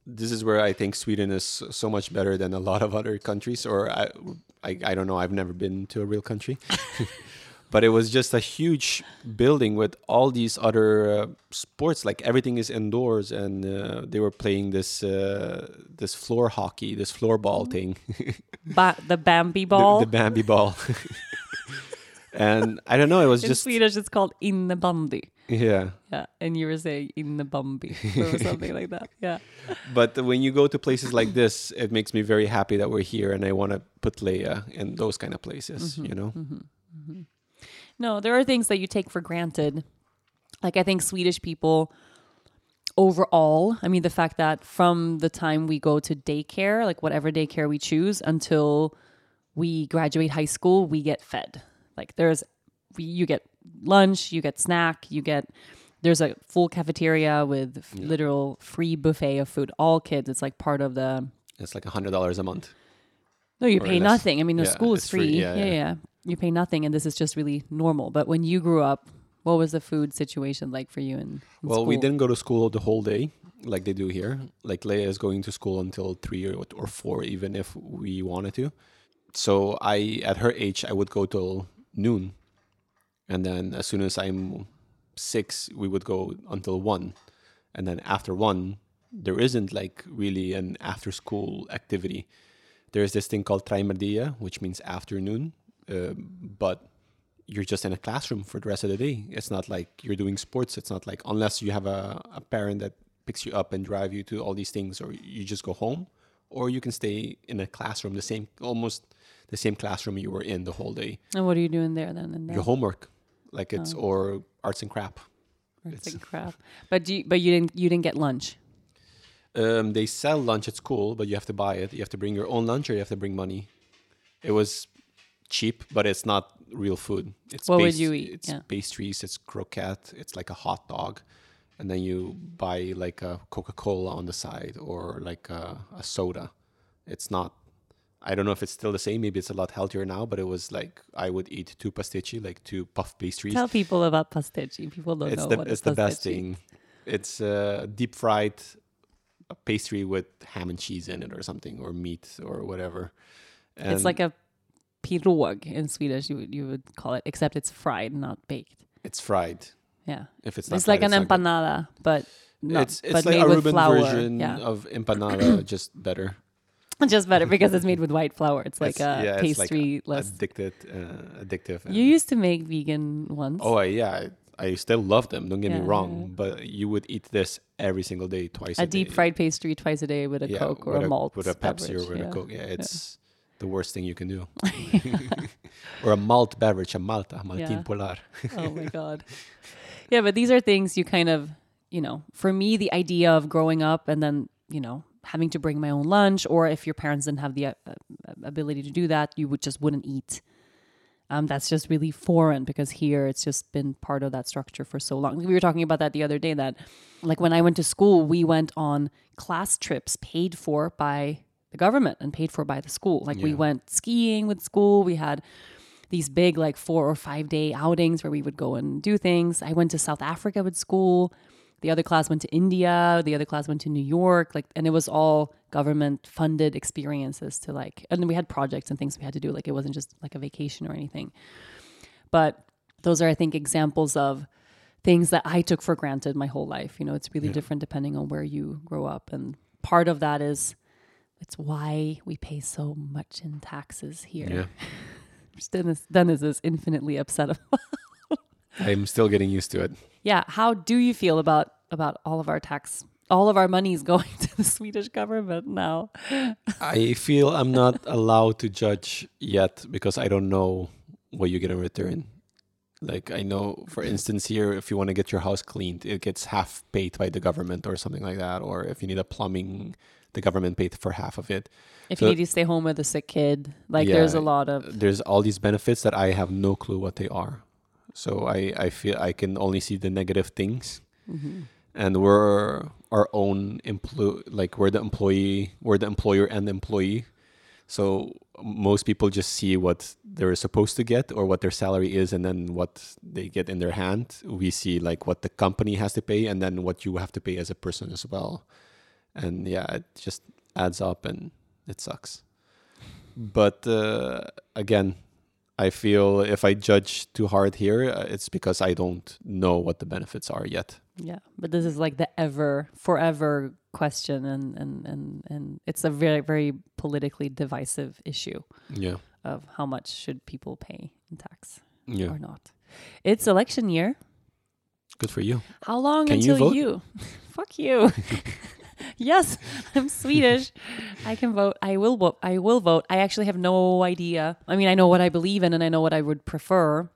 this is where I think Sweden is so- much better than a lot of other countries. Or I, I, I don't know. I've never been to a real country, but it was just a huge building with all these other uh, sports. Like everything is indoors, and uh, they were playing this uh, this floor hockey, this floor ball thing, Ba- the Bambi the, ball. the Bambi ball. and I don't know. It was in just Swedish, it's called in the innebandy. Yeah. Yeah, and you were saying innebambi or something like that. Yeah. But when you go to places like this, it makes me very happy that we're here, and I want to put Leia in those kind of places. Mm-hmm. You know, No, there are things that you take for granted. Like I think Swedish people overall, I mean the fact that from the time we go to daycare, like whatever daycare we choose until we graduate high school, we get fed. Like there's we, you get lunch, you get snack, you get there's a full cafeteria with f- literal free buffet of food. All kids, it's like part of the it's like a hundred dollars a month. No, you pay nothing. I mean, the Yeah, school is free. free. Yeah Yeah, yeah. yeah. You pay nothing, and this is just really normal. But when you grew up, what was the food situation like for you in, in Well, we didn't go to school the whole day like they do here. Like Leia is going to school until three or, or four, even if we wanted to. So I, at her age, I would go till noon, and then as soon as I'm six, we would go until one, and then after one, there isn't like really an after school activity. There's this thing called Trimmerdia, which means afternoon, uh, but you're just in a classroom for the rest of the day. It's not like you're doing sports. It's not like unless you have a, a parent that picks you up and drive you to all these things, or you just go home, or you can stay in a classroom, the same almost the same classroom you were in the whole day. And what are you doing there then? Your homework, like it's or arts and crap. It's it's- like crap. But you, but you didn't you didn't get lunch. Um, they sell lunch at school, but you have to buy it. You have to bring your own lunch, or you have to bring money. It was cheap, but it's not real food. It's What would you eat? It's Yeah. pastries. It's croquette. It's like a hot dog, and then you buy like a Coca Cola on the side or like a, a soda. It's not. I don't know if it's still the same. Maybe it's a lot healthier now, but it was like I would eat two pastechi, like two puff pastries. Tell people about pastechi. People don't it's know the what it's the best thing. It's uh, deep fried pastry with ham and cheese in it or something or meat or whatever. And It's like a pirog in Swedish. You would you would call it, except it's fried, not baked. it's fried. Yeah, If it's not it's like fried, an it's not good. empanada, but not, It's it's but like made Aruban version yeah. of empanada, just better. just better because it's made with white flour. It's like It's- a yeah, it's like pastry less. addicted, uh, addictive. You used to make vegan ones. oh, yeah, I, I still love them. Don't get Yeah, me wrong, but you would eat this every single day, twice a, a deep day. fried pastry twice a day with a Yeah, Coke or with a malt with a Pepsi beverage, or with a Coke. Yeah, it's the worst thing you can do. or a malt beverage, a Malta, Maltin. Polar. oh my god yeah but these are things you kind of you know for me the idea of growing up and then you know having to bring my own lunch or if your parents didn't have the uh, uh, ability to do that you would just wouldn't eat. Um, that's just really foreign because here it's just been part of that structure for so long. We were talking about that the other day that like when i went to school we went on class trips paid for by the government and paid for by the school. Like we went skiing with school. We had these big like four or five day outings where we would go and do things. I went to South Africa with school. The other class went to India. The other class went to New York. Like, and it was all government funded experiences to like, and we had projects and things we had to do. Like, it wasn't just like a vacation or anything. But those are, I think, examples of things that I took for granted my whole life. You know, it's really different depending on where you grow up. And part of that is it's why we pay so much in taxes here. Yeah. Dennis, Dennis is infinitely upset. About. I'm still getting used to it. Yeah, how do you feel about about all of our tax, all of our money is going to the Swedish government now? I feel I'm not allowed to judge yet because I don't know what you get in return. Like I know, for instance, here if you want to get your house cleaned, it gets half paid by the government or something like that. Or if you need a plumbing, the government paid for half of it. If So- you need to stay home with a sick kid, like there's a lot of There's all these benefits that I have no clue what they are. So I I feel I can only see the negative things. mm-hmm. and we're our own employee like we're the employee we're the employer and the employee so most people just see what they're supposed to get or what their salary is and then what they get in their hand we see like what the company has to pay and then what you have to pay as a person as well and yeah it just adds up and it sucks but uh, again i feel if i judge too hard here uh, it's because i don't know what the benefits are yet yeah. But this is like the ever, forever question, and and and and it's a very very politically divisive issue yeah of how much should people pay in tax yeah or not. It's election year. good for you How long Can you until vote? you? Fuck you. yes, I'm Swedish. I can vote. I will vote. I will vote. I actually have no idea. I mean, I know what I believe in and I know what I would prefer.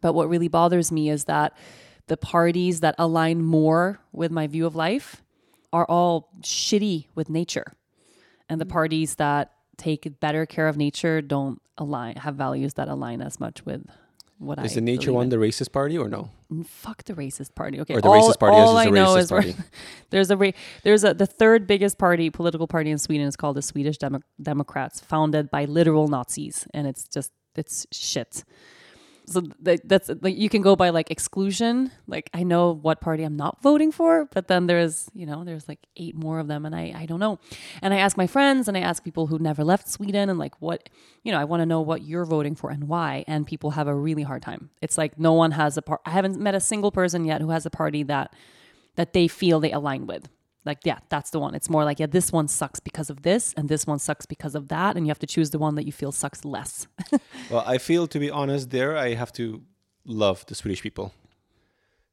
But what really bothers me is that the parties that align more with my view of life are all shitty with nature. And the mm. parties that take better care of nature don't align have values that align as much with what I Is the nature one in. the racist party or no? Mm, fuck the racist party. Okay. Or the all, racist party all is I know is there's a there's a the third biggest party, political party in Sweden is called the Swedish Demo- Democrats, founded by literal Nazis, and it's just it's shit. So th- that's like you can go by like exclusion. Like I know what party I'm not voting for, but then there's you know there's like eight more of them, and I I don't know. And I ask my friends, and I ask people who never left Sweden, and like what you know I want to know what you're voting for and why. And people have a really hard time. It's like no one has a part. I haven't met a single person yet who has a party that that they feel they align with. Like, yeah, that's the one. It's more like, yeah, this one sucks because of this, and this one sucks because of that, and you have to choose the one that you feel sucks less. Well, I feel to be honest, there I have to love the Swedish people.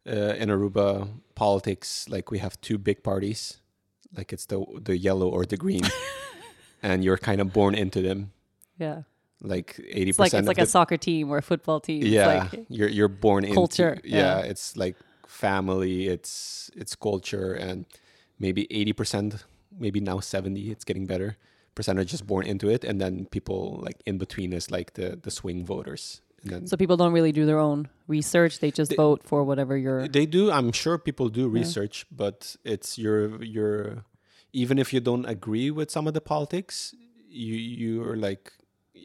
Uh, in Aruba politics, like we have two big parties, like it's the the yellow or the green, and you're kind of born into them. yeah, Like eighty it's like it's like a soccer team or a football team. yeah, it's like, you're you're born into culture, Yeah, yeah. it's like family. It's it's culture, and maybe eighty percent, maybe now seventy. It's getting better. Percent are just born into it, and then people like in between is like the the swing voters. So people don't really do their own research; they just They- vote for whatever you're. they do. I'm sure people do Yeah. research, but it's your your even if you don't agree with some of the politics, you you're like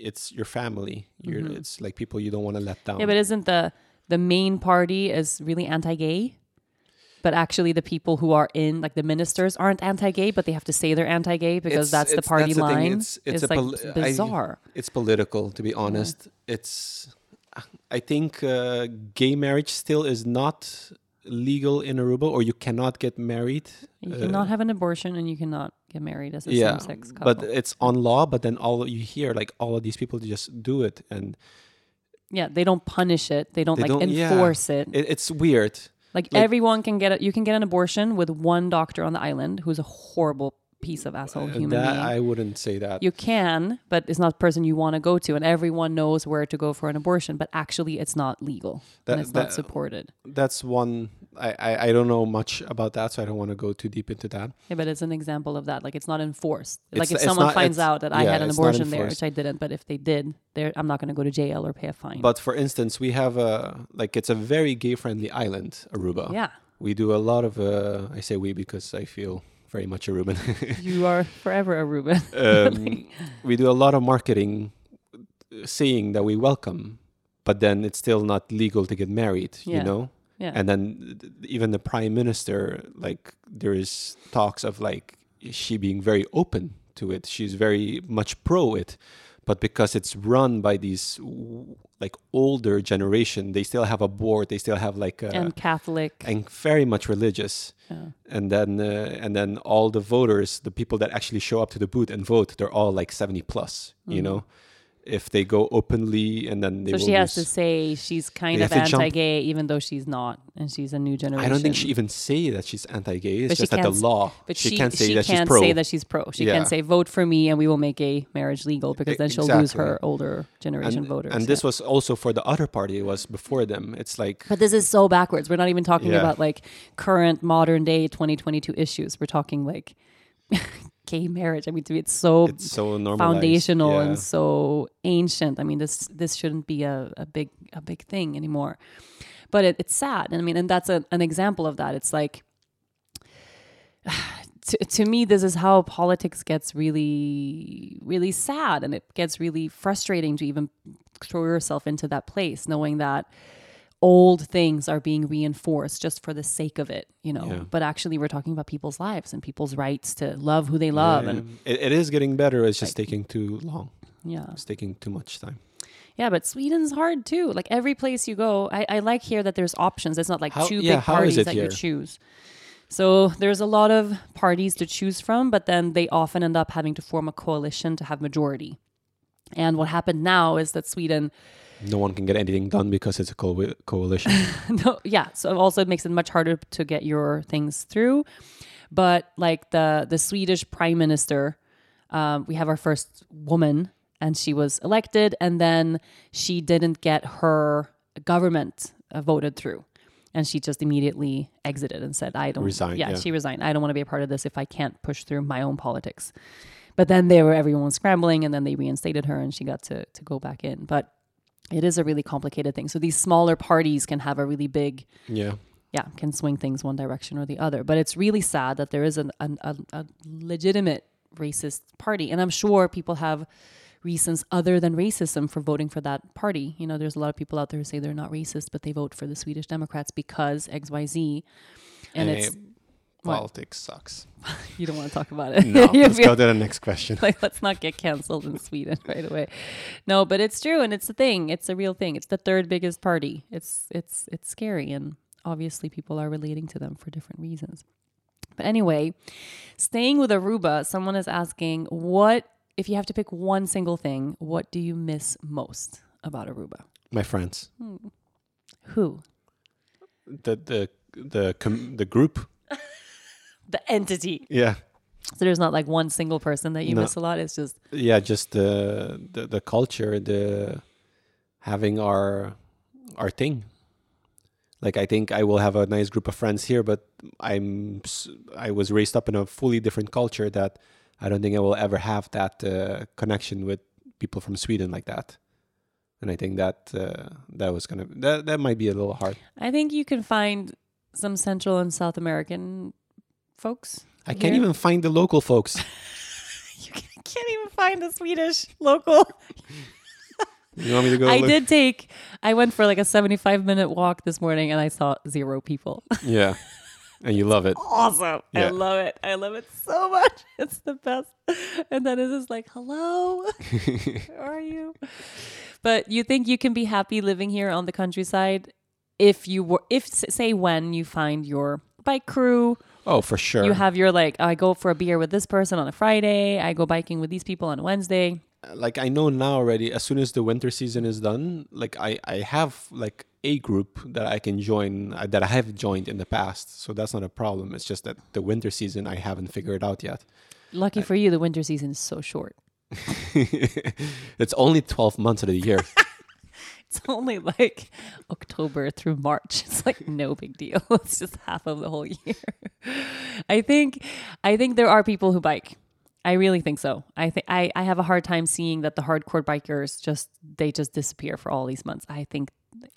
it's your family. You're Mhm. it's like people you don't want to let down. Yeah, but isn't the the main party is really anti-gay? But actually, the people who are in, like the ministers, aren't anti-gay, but they have to say they're anti-gay because It's- that's the party that's the line. it's- it's a like poli- I- bizarre. it's political to be honest it's i think uh, gay marriage still is not legal in Aruba, or you cannot get married. You uh, cannot have an abortion and you cannot get married as a yeah, same-sex couple. but it's on law. But then all you hear, like all of these people just do it, and yeah, they don't punish it. They don't They like don't- yeah. enforce it. it, it's weird. Like, like- everyone can get it. You can get an abortion with one doctor on the island who's a horrible piece of asshole human Uh, that being. I wouldn't say that. you can, but it's not the person you want to go to, and everyone knows where to go for an abortion. But actually, it's not legal That- and it's not supported. That's one. I, I I don't know much about that, so I don't want to go too deep into that. Yeah, but it's an example of that. Like it's not enforced. It's- like if someone not- finds out that I had an abortion there, which I didn't, but if they did, there I'm not going to go to jail or pay a fine. But for instance, we have a like it's a very gay friendly island, Aruba. yeah, We do a lot of. Uh, I say we because I feel very much Aruban. you are forever Aruban. um, we do a lot of marketing, uh, saying that we welcome, but then it's still not legal to get married. You know. Yeah, and then th- even the prime minister like there is talks of like she being very open to it she's very much pro it but because it's run by these like older generation they still have a board they still have like a, and Catholic. and very much religious yeah. and then uh, and then all the voters the people that actually show up to the booth and vote they're all like 70 plus you Mhm. know if they go openly and then they So she has to say she's kind They of have to jump- anti-gay, even though she's not, and she's a new generation. I don't think she even say that she's anti-gay. It's But she just that the can't law. But she, she, can't say she that can't she's pro. say that she's pro. She Yeah. can say vote for me and we will make a marriage legal because then she'll lose her older generation and, voters. and yeah. this was also for the other party. It was before them. It's like But this is so backwards. We're not even talking Yeah. about like current modern day 2022 issues. We're talking like gay marriage. I mean, to me, it's so it's so foundational Yeah. and so ancient. I mean, this this shouldn't be a, a big a big thing anymore. But it, it's sad. And I mean, and that's a, an example of that. It's like to, to me, this is how politics gets really, really sad, and it gets really frustrating to even throw yourself into that place, knowing that old things are being reinforced just for the sake of it, you know. Yeah. But actually, we're talking about people's lives and people's rights to love who they love, Yeah. and it, it is getting better. It's just taking too long. yeah, It's taking too much time. yeah. But Sweden's hard too. Like every place you go, I, I like here that there's options. It's not like How- two yeah, big parties that here? you choose. So there's a lot of parties to choose from, but then they often end up having to form a coalition to have majority. And what happened now is that Sweden No one can get anything done because it's a co- coalition. no, yeah. So also it makes it much harder to get your things through. But like the the Swedish prime minister, um, we have our first woman, and she was elected, and then she didn't get her government uh, voted through, and she just immediately exited and said, "I don't." Resigned, Yeah, yeah. she resigned. I don't want to be a part of this if I can't push through my own politics. But then they were everyone was scrambling, and then they reinstated her, and she got to to go back in. But it is a really complicated thing. So these smaller parties can have a really big, yeah. yeah, can swing things one direction or the other. But it's really sad that there is an, an, a, a legitimate racist party. And I'm sure people have reasons other than racism for voting for that party. You know, there's a lot of people out there who say they're not racist, but they vote for the Swedish Democrats because XYZ. And Eh, it's? Politics sucks. you don't want to talk about it. No, let's go to the next question. like let's not get canceled in Sweden right away. No, but it's true and it's a thing. It's a real thing. It's the third biggest party. It's it's it's scary and obviously people are relating to them for different reasons. But anyway, staying with Aruba, someone is asking what if you have to pick one single thing, what do you miss most about Aruba? My friends, hmm. Who? the the the com- the group. The entity. Yeah, So there's not like one single person that you No. miss a lot. It's just yeah. Just the the the culture, the having our our thing. Like I think I will have a nice group of friends here, but I'm I was raised up in a fully different culture that I don't think I will ever have that uh, connection with people from Sweden like that. And I think that uh, that was gonna that that might be a little hard. I think you can find some Central and South American folks. I can't even find the local folks. You can't even find a Swedish local. You want me to go? I look? did take. I went for like a seventy-five minute walk this morning, and I saw zero people. Yeah, and you love it. awesome! I love it. I love it so much. It's the best. And then it's just like, hello, where are you? But you think you can be happy living here on the countryside if you were if say when you find your bike crew Oh, for sure. you have your like i go for a beer with this person on a friday i go biking with these people on a wednesday like I know now already. As soon as the winter season is done, like I I have like a group that I can join uh, that I have joined in the past. So that's not a problem. It's just that the winter season I haven't figured out yet. lucky for you the winter season is so short it's only 12 months of the year. it's only like october through march it's like no big deal it's just half of the whole year i think i think there are people who bike I really think so. I think I, I have a hard time seeing that the hardcore bikers just they just disappear for all these months. I think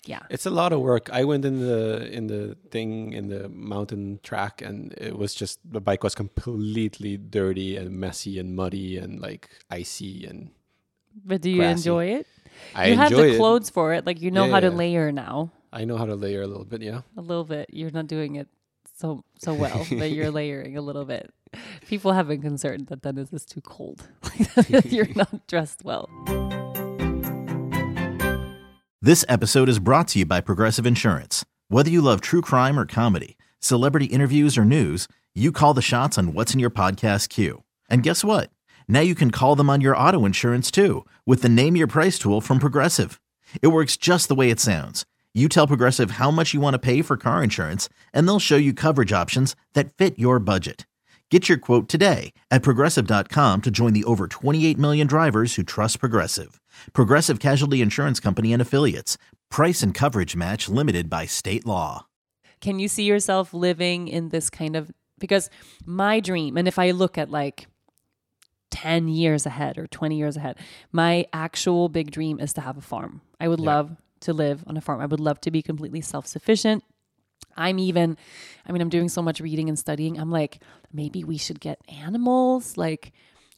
yeah. It's a lot of work. I went in the in the thing in the mountain track, and it was just the bike was completely dirty and messy and muddy and like icy. And But do you grassy. enjoy it? I you have the it. clothes for it. Like you know Yeah, how to yeah. layer now. I know how to layer a little bit. Yeah, A little bit. You're not doing it so so well, but you're layering a little bit. People have been concerned that Dennis is too cold. that you're not dressed well. This episode is brought to you by Progressive Insurance. Whether you love true crime or comedy, celebrity interviews or news, you call the shots on what's in your podcast queue. And guess what? Now you can call them on your auto insurance too with the Name Your Price tool from Progressive. It works just the way it sounds. You tell Progressive how much you want to pay for car insurance, and they'll show you coverage options that fit your budget. Get your quote today at progressive.com to join the over 28 million drivers who trust Progressive. Progressive Casualty Insurance Company and Affiliates. Price and coverage match limited by state law. Can you see yourself living in this kind of because my dream and if I look at like 10 years ahead or 20 years ahead, my actual big dream is to have a farm. I would love to live on a farm. I would love to be completely self-sufficient. I'm even I mean I'm doing so much reading and studying. I'm like maybe we should get animals like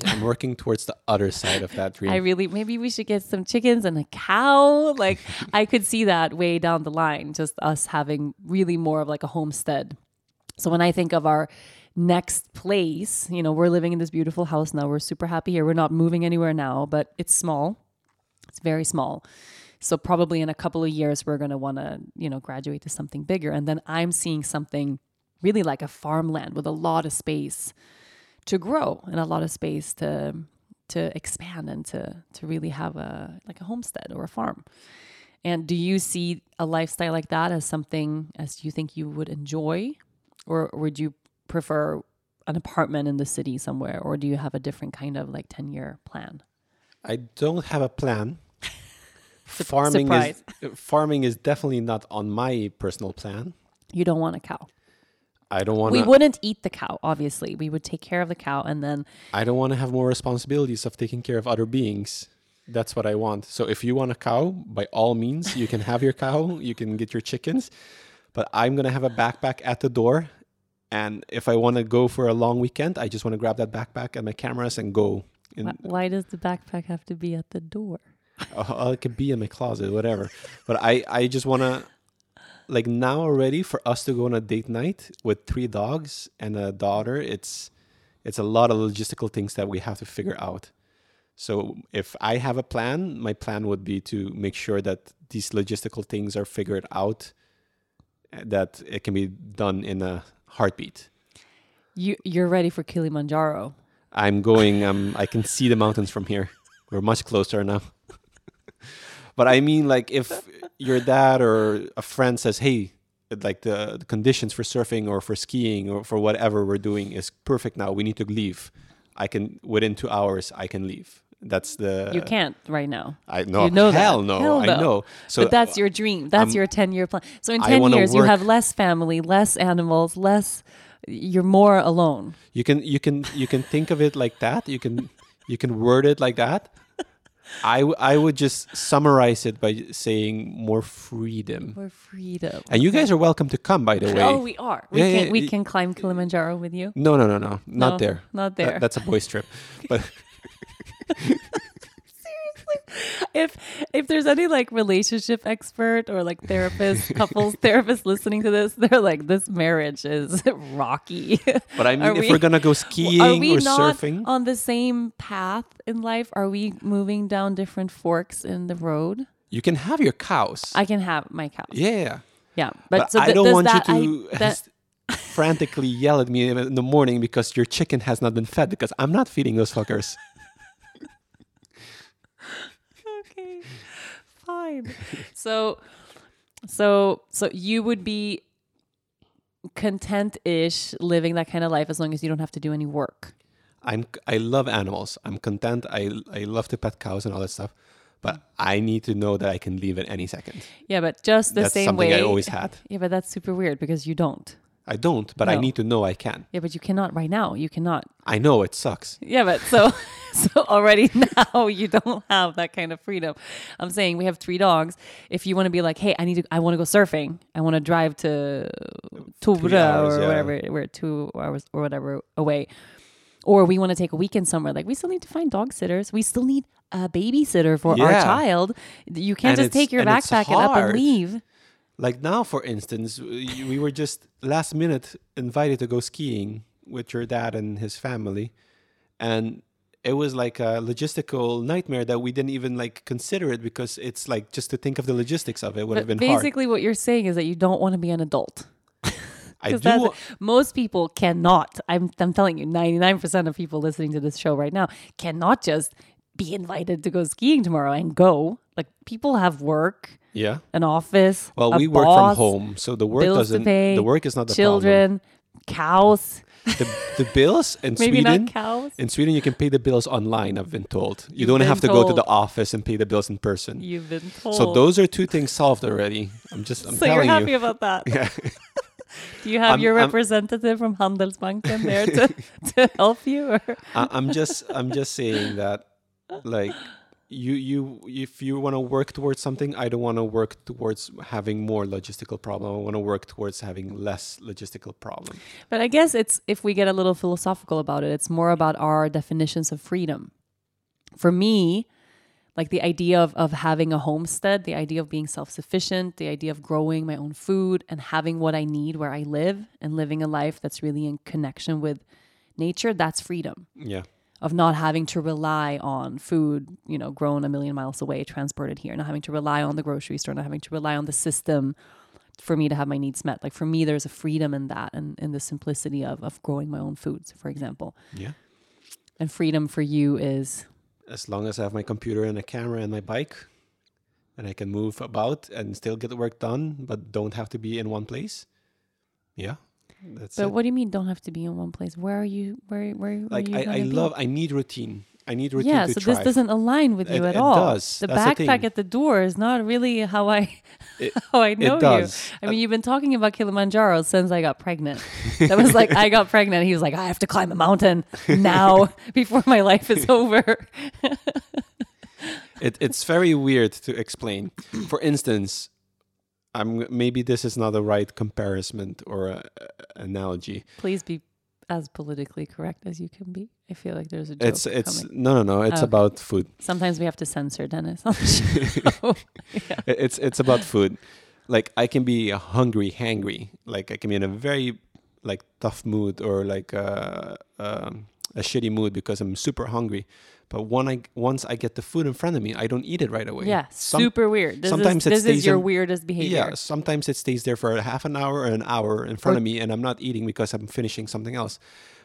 I'm working towards the other side of that dream. I really maybe we should get some chickens and a cow. Like I could see that way down the line, just us having really more of like a homestead. So when I think of our next place, you know, we're living in this beautiful house now. We're super happy here. We're not moving anywhere now, but it's small. It's very small. So probably in a couple of years we're going to want to, you know, graduate to something bigger and then I'm seeing something really like a farmland with a lot of space to grow and a lot of space to to expand and to to really have a like a homestead or a farm. And do you see a lifestyle like that as something as you think you would enjoy or would you prefer an apartment in the city somewhere or do you have a different kind of like 10 year plan? I don't have a plan. farming surprise. is farming is definitely not on my personal plan. You don't want a cow. I don't want We wouldn't eat the cow, obviously. We would take care of the cow and then I don't want to have more responsibilities of taking care of other beings. That's what I want. So if you want a cow, by all means, you can have your cow. You can get your chickens. But I'm gonna have a backpack at the door, and if I want to go for a long weekend, I just want to grab that backpack and my cameras and go. And why does the backpack have to be at the door? uh, it could be in my closet, whatever. But I, I just want to, like now already, for us to go on a date night with three dogs and a daughter, it's, it's a lot of logistical things that we have to figure out. So if I have a plan, my plan would be to make sure that these logistical things are figured out, uh, that it can be done in a heartbeat. You you're ready for Kilimanjaro. I'm going. Um, I can see the mountains from here. We're much closer now. but I mean, like, if your dad or a friend says, "Hey, like the, the conditions for surfing or for skiing or for whatever we're doing is perfect now. We need to leave." I can within two hours. I can leave. That's the You can't right now. I know. You know that. hell no. I know. So but that's your dream. That's I'm- your 10 year plan. So in 10 wanna years, you have less family, less animals, less, you're more alone. you can you can you can think of it like that. You can you can word it like that. I w- I would just summarize it by saying more freedom. More freedom. And you guys are welcome to come, by the oh, way. Oh, we are. We, Yeah, can, yeah, we can climb Kilimanjaro with you. no, no, no, no, not No, there. Not That- there. that's a boys' trip. But if if there's any like relationship expert or like therapist, couples therapist listening to this, they're like, this marriage is rocky. but I mean, Are if we- we're gonna go Are skiing we or not surfing, on the same path in life? Are we moving down different forks in the road? you can have your cows. I can have my cows. yeah, Yeah, but, But, so I don't want that, you I- to that- frantically yell at me in the morning because your chicken has not been fed because I'm not feeding those fuckers. okay, fine. so, so, so you would be content-ish living that kind of life as long as you don't have to do any work. I'm I love animals. I'm content. I I love to pet cows and all that stuff. But I need to know that I can leave at any second. Yeah, but just the That's same something way. I always had. Yeah, but that's super weird because you don't. I don't, but I need to know I can. Yeah, but you cannot right now. You cannot. I know it sucks. Yeah, but so so already now you don't have that kind of freedom. I'm saying we have three dogs. If you want to be like, hey, I need to, I want to go surfing. I want to drive to Tubra or yeah. whatever, we're two hours or whatever away. Or we want to take a weekend somewhere. Like we still need to find dog sitters. We still need a babysitter for our child. You can't And just take your backpack and up and leave. Like now, for instance, we we were just last minute invited to go skiing with your dad and his family, and it was like a logistical nightmare that we didn't even like consider it because it's like just to think of the logistics of it would have But been hard. basically, what you're saying is that you don't want to be an adult. I do. most people cannot. I'm, I'm telling you, 99% of people listening to this show right now cannot just be invited to go skiing tomorrow and go. Like people have work, Yeah. an office. Well, we work boss, from home, so the work doesn't. pay, the work is not the children, cows. The, the bills in Maybe Sweden. not cows. In Sweden, you can pay the bills online. I've been told. You You've don't have to go to the office and pay the bills in person. You've been told. So those are two things solved already. I'm just. I'm So you're happy you. about that. Yeah. Do you have I'm- your I'm- representative from Handelsbanken there to, to help you? Or? I'm just. I'm just saying that, like, you you if you want to work towards something, I don't want to work towards having more logistical problem. I want to work towards having less logistical problem. But I guess it's if we get a little philosophical about it, it's more about our definitions of freedom. For me, like the idea of, of having a homestead, the idea of being self sufficient, the idea of growing my own food and having what I need where I live and living a life that's really in connection with nature, that's freedom. Yeah. Of not having to rely on food, you know, grown a million miles away, transported here, not having to rely on the grocery store, not having to rely on the system for me to have my needs met. Like for me, there's a freedom in that and in the simplicity of, of growing my own foods, for example. Yeah. And freedom for you is As long as I have my computer and a camera and my bike, and I can move about and still get the work done, but don't have to be in one place. Yeah. That's But it. what do you mean don't have to be in one place? Where are you where where, where like are you I, I be? love I need routine. I need routine yeah, so thrive. this doesn't align with you It- at it all. does. The That's backpack thing. at the door is not really how I how I know it does. you. I mean, uh, you've been talking about Kilimanjaro since I got pregnant. That was like I got pregnant. He was like, I have to climb a mountain now before my life is over. it, it's very weird to explain. For instance, I'm maybe this is not the right comparison or a, a- analogy. Please be as politically correct as you can be. I feel like there's a joke It's it's coming. no no no. It's Okay. about food. Sometimes we have to censor Dennis on the show. yeah. It's it's about food. Like I can be hungry, hangry. Like I can be in a very like tough mood or like uh, um, a shitty mood because I'm super hungry. But when I once I get the food in front of me, I don't eat it right away. Yeah, Some- super weird. This sometimes is, it this is your in- weirdest behavior. Yeah, sometimes it stays there for a half an hour or an hour in front Or- of me, and I'm not eating because I'm finishing something else.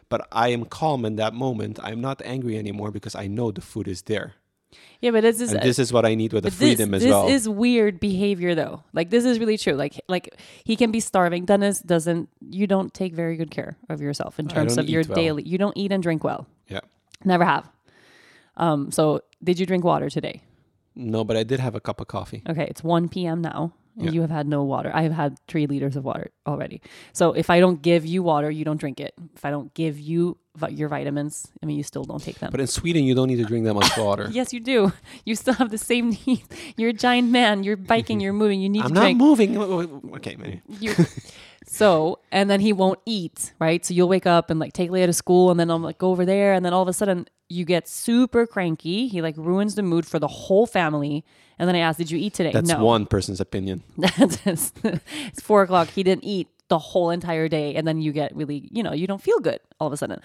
But I am calm in that moment. I'm not angry anymore because I know the food is there. Yeah, but this is and this is what I need with the freedom this, as this well. This is weird behavior though. Like this is really true. Like like he can be starving. Dennis doesn't. You don't take very good care of yourself in terms of your well. daily. You don't eat and drink well. yeah. Never have. Um. So did you drink water today? No, but I did have a cup of coffee. Okay, it's 1 p.m. now. Yeah. you have had no water. I have had three liters of water already. So if I don't give you water, you don't drink it. If I don't give you vi- your vitamins, I mean, you still don't take them. But in Sweden, you don't need to drink that much water. yes, you do. You still have the same need. You're a giant man. You're biking. You're moving. You need I'm to not moving. Okay, man. You, so, and then he won't eat, right? So you'll wake up and like take Leia to school, and then I'm like go over there, and then all of a sudden you get super cranky. He like ruins the mood for the whole family. And then I ask, "Did you eat today?" That's no. one person's opinion. it's four o'clock. He didn't eat the whole entire day, and then you get really, you know, you don't feel good all of a sudden.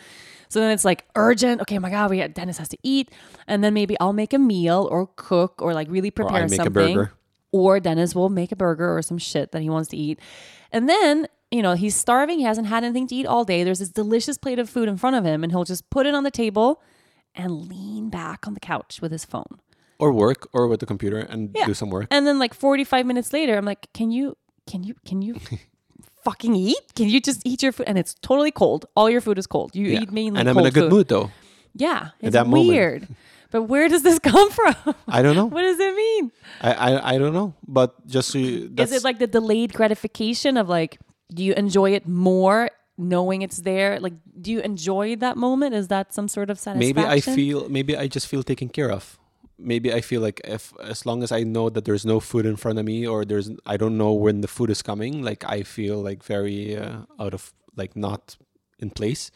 So then it's like urgent. Okay, my God, we got Dennis has to eat, and then maybe I'll make a meal or cook or like really Or prepare make something. Or Dennis will make a burger or some shit that he wants to eat. And then, you know, he's starving. He hasn't had anything to eat all day. There's this delicious plate of food in front of him, and he'll just put it on the table and lean back on the couch with his phone. Or work or with the computer and Yeah. do some work. And then like 45 minutes later, I'm like, "Can you can you can you fucking eat? Can you just eat your food?" And it's totally cold. All your food is cold. You Yeah. eat mainly and I'm cold in a good food. mood though. Yeah, it's weird. But where does this come from? I don't know. what does it mean? I, I I don't know. But just so you, Is it like the delayed gratification of like, do you enjoy it more knowing it's there? Like, do you enjoy that moment? Is that some sort of satisfaction? maybe I feel maybe I just feel taken care of. Maybe I feel like if as long as I know that there's no food in front of me or there's I don't know when the food is coming, like I feel like very uh, out of like not in place.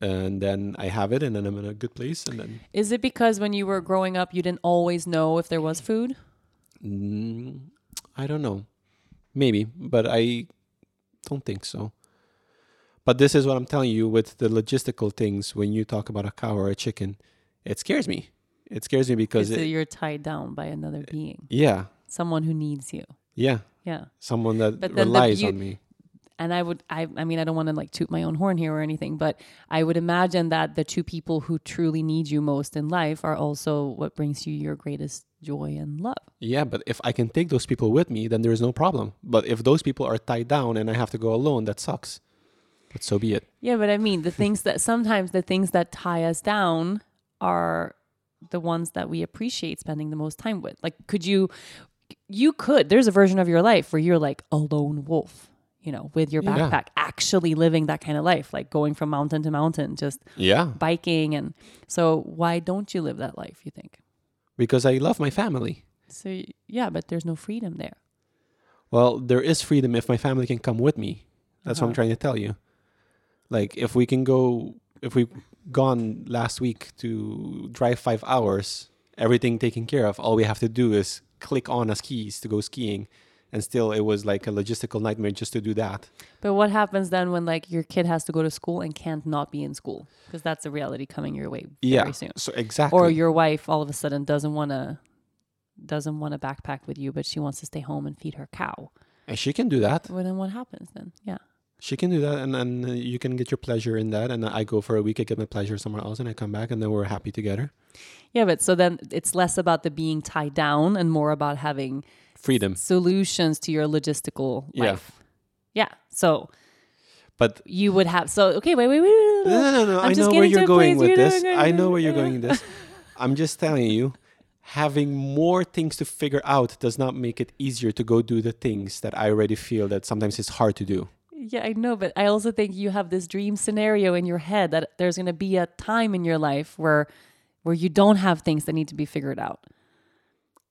And then I have it, and then I'm in a good place, and then Is it because when you were growing up, you didn't always know if there was food? mm, I don't know, maybe, but I don't think so. But this is what I'm telling you with the logistical things. When you talk about a cow or a chicken, it scares me. It scares me because it, you're tied down by another being, yeah, someone who needs you. yeah, Yeah. someone that But then the relies beau- on me. And I would I I mean I don't want to like toot my own horn here or anything, but I would imagine that the two people who truly need you most in life are also what brings you your greatest joy and love. Yeah, but if I can take those people with me, then there is no problem. But if those people are tied down and I have to go alone, that sucks. But so be it. Yeah, but I mean the things that sometimes the things that tie us down are the ones that we appreciate spending the most time with. Like could you you could there's a version of your life where you're like a lone wolf, you know, with your Yeah. backpack, actually living that kind of life, like going from mountain to mountain, just Yeah, biking and so why don't you live that life, you think? because I love my family. So y- yeah, but there's no freedom there. Well, there is freedom if my family can come with me. That's what I'm Uh-huh. trying to tell you. Like if we can go, if we've gone last week to drive five hours, everything taken care of. All we have to do is click on a skis to go skiing, and still it was like a logistical nightmare just to do that. But what happens then when like your kid has to go to school and can't not be in school? Because that's a reality coming your way very Yeah. soon. So exactly. Or your wife all of a sudden doesn't want to doesn't want to backpack with you, but she wants to stay home and feed her cow. and she can do that. Well, then what happens then? Yeah. She can do that, and then uh, you can get your pleasure in that. And I go for a week, I get my pleasure somewhere else, and I come back, and then we're happy together. Yeah, but so then it's less about the being tied down and more about having Freedom. solutions to your logistical Yeah. life. Yeah. So But you would have so okay, wait, wait, wait. wait, wait. no, no, no. I'm I know where you're going with you're this. I know where you're going with this. I'm just telling you, having more things to figure out does not make it easier to go do the things that I already feel that sometimes it's hard to do. Yeah, I know, but I also think you have this dream scenario in your head that there's going to be a time in your life where where you don't have things that need to be figured out.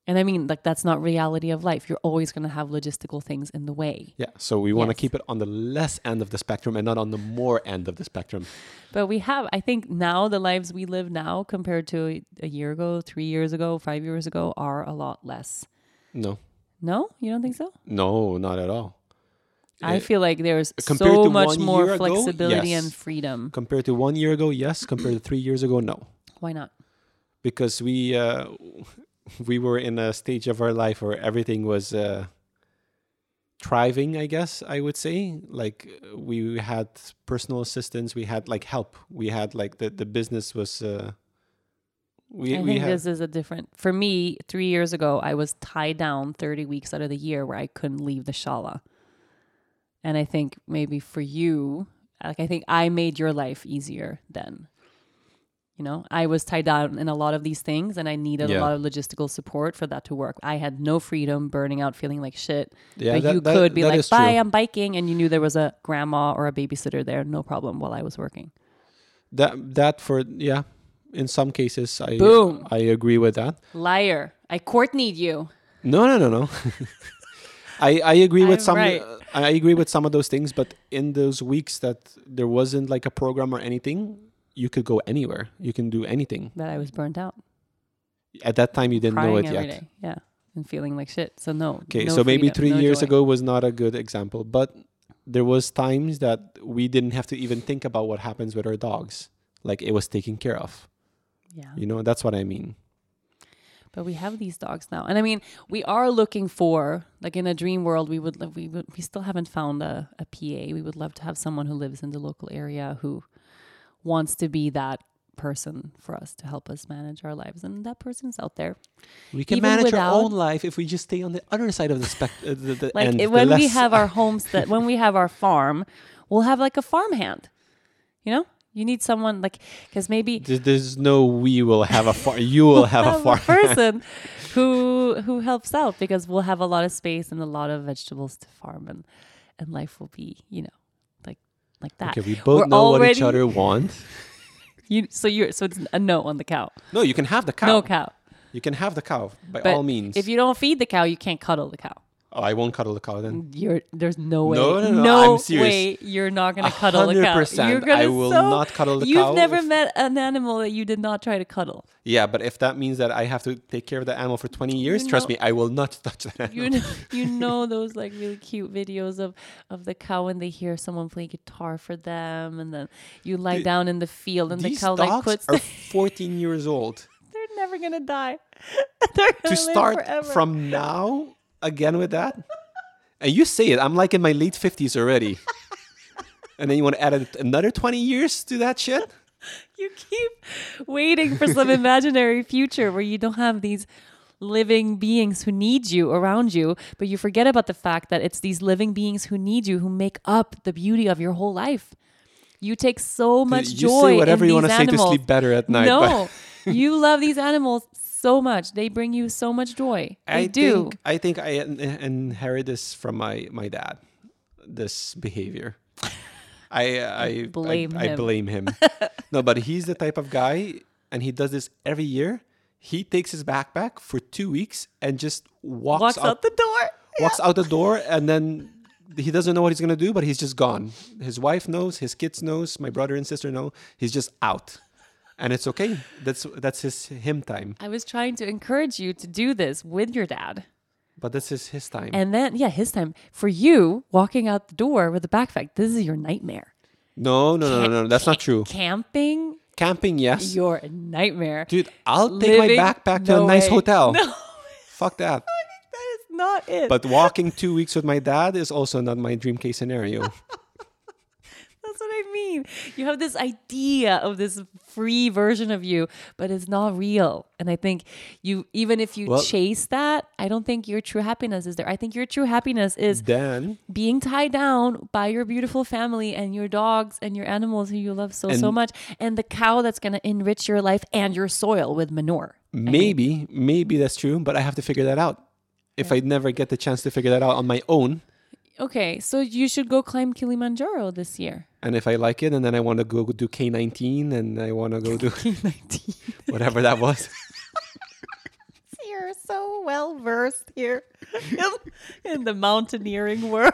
And I mean, like that's not reality of life. You're always going to have logistical things in the way. Yeah. So we want to Yes. keep it on the less end of the spectrum and not on the more end of the spectrum. But we have, I think now the lives we live now compared to a, year ago, 3 years ago, 5 years ago are a lot less. No. No, you don't think so? No, not at all. I Uh, feel like there's so much more ago, flexibility yes. and freedom. Compared to one year ago, yes. Compared to three years ago, no. Why not? because we uh, we were in a stage of our life where everything was uh, thriving. I guess I would say like we had personal assistance, we had like help, we had like the the business was. Uh, we I we think had this is a different. For me, three years ago, I was tied down 30 weeks out of the year where I couldn't leave the shala. And I think maybe for you, like I think I made your life easier then. You know, I was tied down in a lot of these things and I needed Yeah. a lot of logistical support for that to work. I had no freedom, burning out, feeling like shit. yeah, but that- you that- could be like, bye, true. I'm biking. And you knew there was a grandma or a babysitter there, no problem, while I was working. That that for yeah, in some cases I Boom. I agree with that. Liar. I court need you. No, no, no, no. I I agree with I'm some. right. uh, I agree with some of those things, but in those weeks that there wasn't like a program or anything, you could go anywhere. You can do anything. That I was burnt out. At that time, you didn't know it yet. day. Yeah. And feeling like shit. So no. Okay, no so maybe freedom, three no years joy. ago was not a good example, but there was times that we didn't have to even think about what happens with our dogs. Like it was taken care of. Yeah. You know, that's what I mean. But we have these dogs now, and I mean, we are looking for like in a dream world. We would we would we still haven't found a, a PA. We would love to have someone who lives in the local area who wants to be that person for us to help us manage our lives, and that person's out there. We can Even manage without- our own life if we just stay on the other side of the spec. Uh, Like end, it- when we have our homestead, when we have our farm, we'll have like a farmhand. You know, you need someone like because maybe There- There's no we will have a farm. You will have have a farm. person who who helps out because we'll have a lot of space and a lot of vegetables to farm and and life will be you know like that. Okay, we both We're know what each other want. You so you're so it's a no on the cow. No, you can have the cow. No cow. You can have the cow by But all means. If you don't feed the cow, you can't cuddle the cow. Oh, I won't cuddle the cow then. You're there's no way. No, no, no, I'm serious. way you're not gonna cuddle the cow. 100%, You're gonna I will so- not cuddle the You've cow never if- met an animal that you did not try to cuddle. Yeah, but if that means that I have to take care of the animal for 20 years, You trust know- me, I will not touch that animal. You know, you know those like really cute videos of of the cow when they hear someone play guitar for them, and then you lie Dude, down in the field and the cow like puts. are 14 years old. they're never gonna die. they're to gonna live start forever. from now again with that? And you say it, I'm like in my late 50s already. and then you want to add another 20 years to that shit? you keep waiting for some imaginary future where you don't have these living beings who need you around you, but you forget about the fact that it's these living beings who need you who make up the beauty of your whole life. You take so much you joy say whatever in you these want to say to animals. sleep better at night. No, you love these animals so much. They bring you so much joy. They I do. think I think I inherit this from my my dad. This behavior. I I Blame I, I him. blame him. no, but he's the type of guy, and he does this every year. He takes his backpack for two weeks and just walks, Walks out out the door. walks out the door and then he doesn't know what he's gonna do, but he's just gone. His wife knows, his kids knows, my brother and sister know. He's just out, and it's okay. That's that's his him time, I was trying to encourage you to do this with your dad. but this is his time. And then, yeah, his time. For you, walking out the door with a backpack, this is your nightmare. no, no, no, no, no, that's not true. Camping, Camping, yes, your nightmare. dude. I'll take my backpack to no a nice way. hotel. No, Fuck that. that is not it. But walking two weeks with my dad is also not my dream case scenario. That's what I mean. You have this idea of this free version of you, but it's not real. And I think you, even if you Well- chase that, I don't think your true happiness is there. I think your true happiness is then being tied down by your beautiful family and your dogs and your animals who you love so so much, and the cow that's going to enrich your life and your soil with manure. maybe, maybe that's true, but I have to figure that out. If I never get the chance to figure that out on my own, Okay, so you should go climb Kilimanjaro this year. And if I like it, and then I want to go do K19, and I want to go do whatever that was. You're so well versed here in the mountaineering world.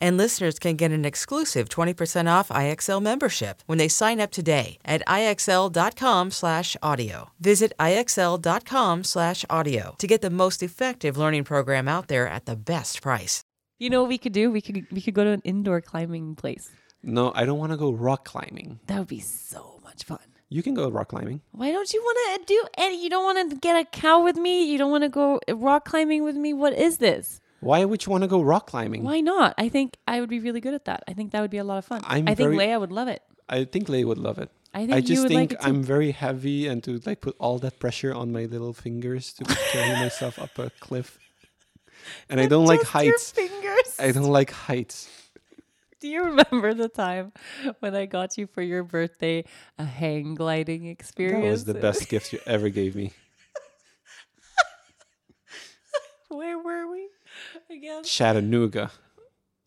And listeners can get an exclusive 20% off IXL membership when they sign up today at IXL.com slash audio. Visit IXL.com slash audio to get the most effective learning program out there at the best price. You know what we could do? We could we could go to an indoor climbing place. No, I don't want to go rock climbing. That would be so much fun. You can go rock climbing. Why don't you want to do any? You don't want to get a cow with me. You don't want to go rock climbing with me. What is this? Why would you want to go rock climbing? Why not? I think I would be really good at that. I think that would be a lot of fun. I'm I think very- Leia would love it. I think Leia would love it. I think I just think like. I'm very heavy and to like put all that pressure on my little fingers to carry myself up a cliff. And I don't like heights. fingers. I don't like heights. Do you remember the time when I got you for your birthday a hang gliding experience? That was the best gift you ever gave me. Where were we again? Chattanooga.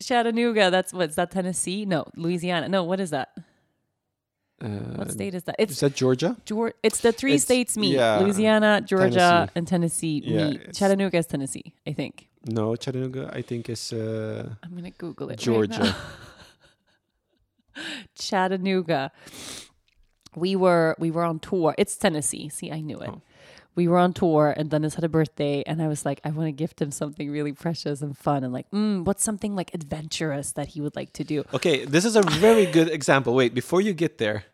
Chattanooga. That's what's that Tennessee? No, Louisiana. No, what is that? Uh, What state is that? Is It's that Georgia? Georgia. It's the three It's- states meet. yeah, Louisiana, Georgia, Tennessee. and Tennessee Yeah, meet. Chattanooga is Tennessee, I think. No, Chattanooga. I think is uh, I'm gonna Google it. right Georgia. now. Chattanooga. We were we were on tour. It's Tennessee. See, I knew it. Oh. We were on tour, and Dennis had a birthday, and I was like, I want to gift him something really precious and fun, and like, mm, what's something like adventurous that he would like to do? Okay, this is a very good example. Wait, before you get there,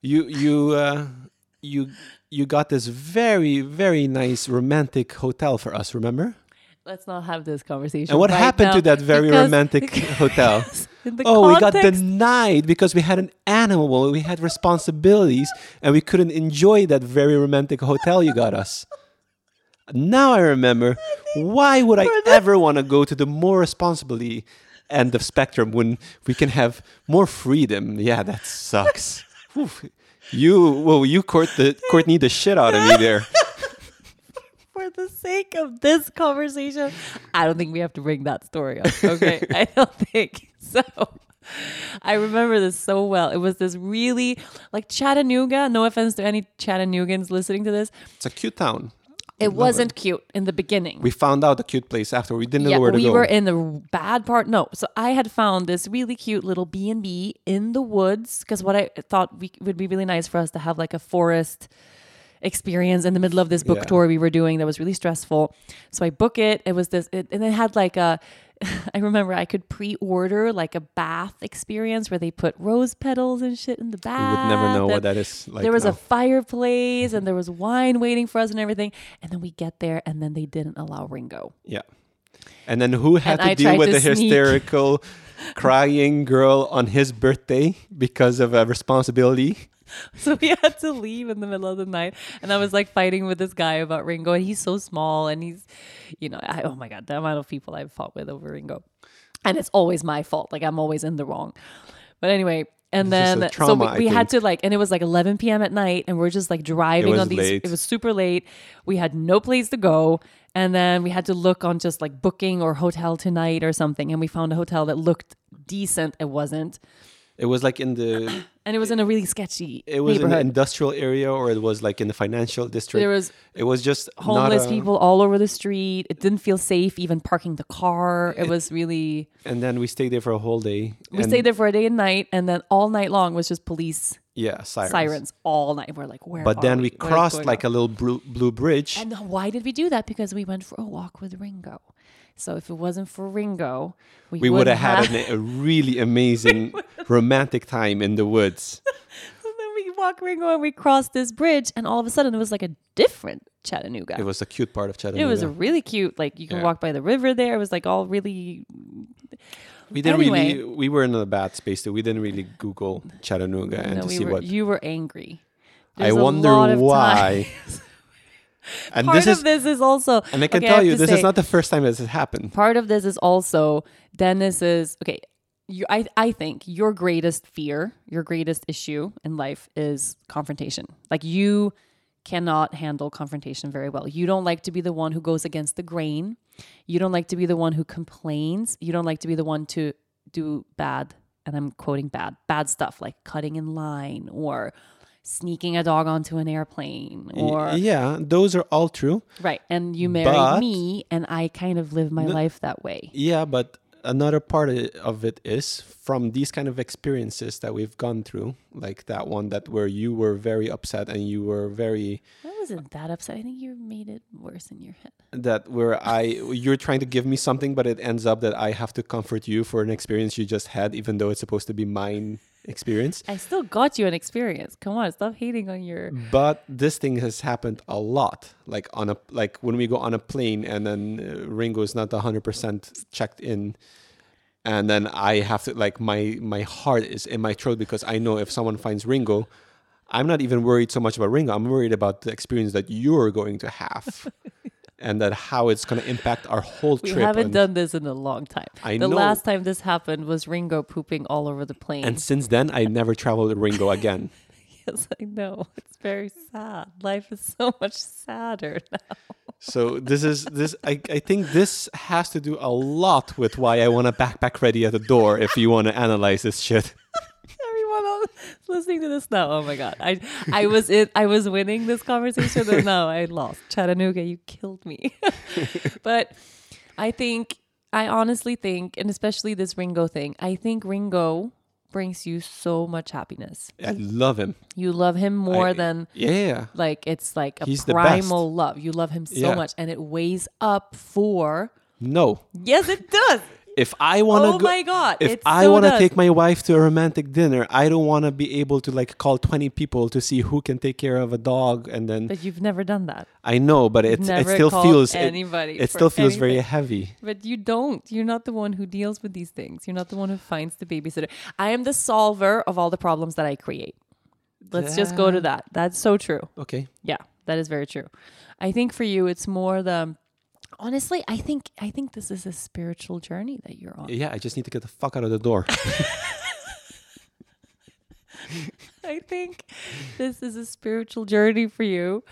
you you uh, you you got this very very nice romantic hotel for us. Remember? Let's not have this conversation. And what right happened now, to that very because- romantic hotel? In the Oh, we got denied because we had an animal. We had responsibilities, and we couldn't enjoy that very romantic hotel you got us. Now I remember. Why would I ever want to go to the more responsibility end of spectrum when we can have more freedom? Yeah, that sucks. You, well, you court the Courtney the shit out of me there. For the sake of this conversation, I don't think we have to bring that story up. Okay. I don't think so. I remember this so well. It was this really like Chattanooga. No offense to any Chattanoogans listening to this. It's a cute town. It wasn't cute in the beginning. We found out a cute place after. We didn't know where to we go. We were in the bad part. No, so I had found this really cute little B and B in the woods because what I thought we, would be really nice for us to have like a forest experience in the middle of this book Yeah. tour we were doing that was really stressful. So I book it. It was this, it, and it had like a. I remember I could pre-order like a bath experience where they put rose petals and shit in the bath. would never know and what that is like. there was now. a fireplace and there was wine waiting for us and everything. And then we get there and then they didn't allow Ringo. Yeah. And then who had And to I deal with to the sneak. hysterical crying girl on his birthday because of a responsibility? So we had to leave in the middle of the night. And I was like fighting with this guy about Ringo. And he's so small. And he's, you know, I, oh my God, the amount of people I've fought with over Ringo. And it's always my fault. Like I'm always in the wrong. But anyway. And then a so we, we had to like, and it was like 11 p.m. at night, and we're just like driving on these. late. It was super late. We had no place to go, and then we had to look on just like booking or hotel tonight or something, and we found a hotel that looked decent. It wasn't, It was like in the and it was in a really sketchy it was in neighborhood. industrial area or it was like in the financial district. there was it was just homeless a- people all over the street. It didn't feel safe even parking the car. It was really. And then we stayed there for a whole day. We stayed there for a day and night, and then all night long was just police Yeah, sirens. sirens, all night. We're like, where? But then we is crossed like on? a little blue, blue bridge. And why did we do that? Because we went for a walk with Ringo. So if it wasn't for Ringo, we, we would have had an, a really amazing romantic time in the woods. and then we walk Ringo and we crossed this bridge, and all of a sudden it was like a different Chattanooga. It was a cute part of Chattanooga. It was a really cute, like you can Yeah. walk by the river there. It was like all really we didn't anyway. really. We were in a bad space too. We didn't really Google Chattanooga and to we see were, what. you were angry. I There's a wonder why. and Part this of is, this is also, and I can okay, tell have you, this say, is not the first time this has happened. part of this is also Dennis's. Okay, you, I I think your greatest fear, your greatest issue in life is confrontation. Like you cannot handle confrontation very well. You don't like to be the one who goes against the grain. You don't like to be the one who complains. You don't like to be the one to do bad, and I'm quoting bad, bad stuff like cutting in line or sneaking a dog onto an airplane or yeah, those are all true. right. And you married But- me, and I kind of live my life that way. Yeah, but another part of it is from these kind of experiences that we've gone through, like that one that where you were very upset and you were very I wasn't that upset. I think you made it worse in your head. that where I you're trying to give me something, but it ends up that I have to comfort you for an experience you just had, even though it's supposed to be mine experience. I still got you an experience. Come on, stop hating on your. But this thing has happened a lot, like on a like when we go on a plane and then uh, Ringo is not hundred percent checked in, and then I have to like my my heart is in my throat because I know if someone finds Ringo, I'm not even worried so much about Ringo. I'm worried about the experience that you're going to have. and that how it's going to impact our whole We trip. We haven't and, done this in a long time. I the know. last time this happened was Ringo pooping all over the plane. and since then, I never traveled with Ringo again. yes, I know. It's very sad. Life is so much sadder now. So this is this. I, I think this has to do a lot with why I want a backpack ready at the door. If you want to analyze this shit, Everyone else listening to this now. Oh my god. I I was in I was winning this conversation and now I lost. Chattanooga, you killed me. but I think I honestly think, and especially this Ringo thing, I think Ringo brings you so much happiness. I love him. You love him more I- than Yeah, like it's like a He's primal love. You love him so Yeah. much and it weighs up for no. Yes, it does. If I want to Oh go, my God, if I so want to take my wife to a romantic dinner, I don't want to be able to like call twenty people to see who can take care of a dog, and then But you've never done that. I know, but it it still feels it, anybody it for still feels very heavy. But you don't. You're not the one who deals with these things. You're not the one who finds the babysitter. I am the solver of all the problems that I create. Let's just go to that. That's so true. Okay, Yeah, that is very true. I think for you it's more the honestly, I think I think this is a spiritual journey that you're on. yeah, I just need to get the fuck out of the door. I think this is a spiritual journey for you.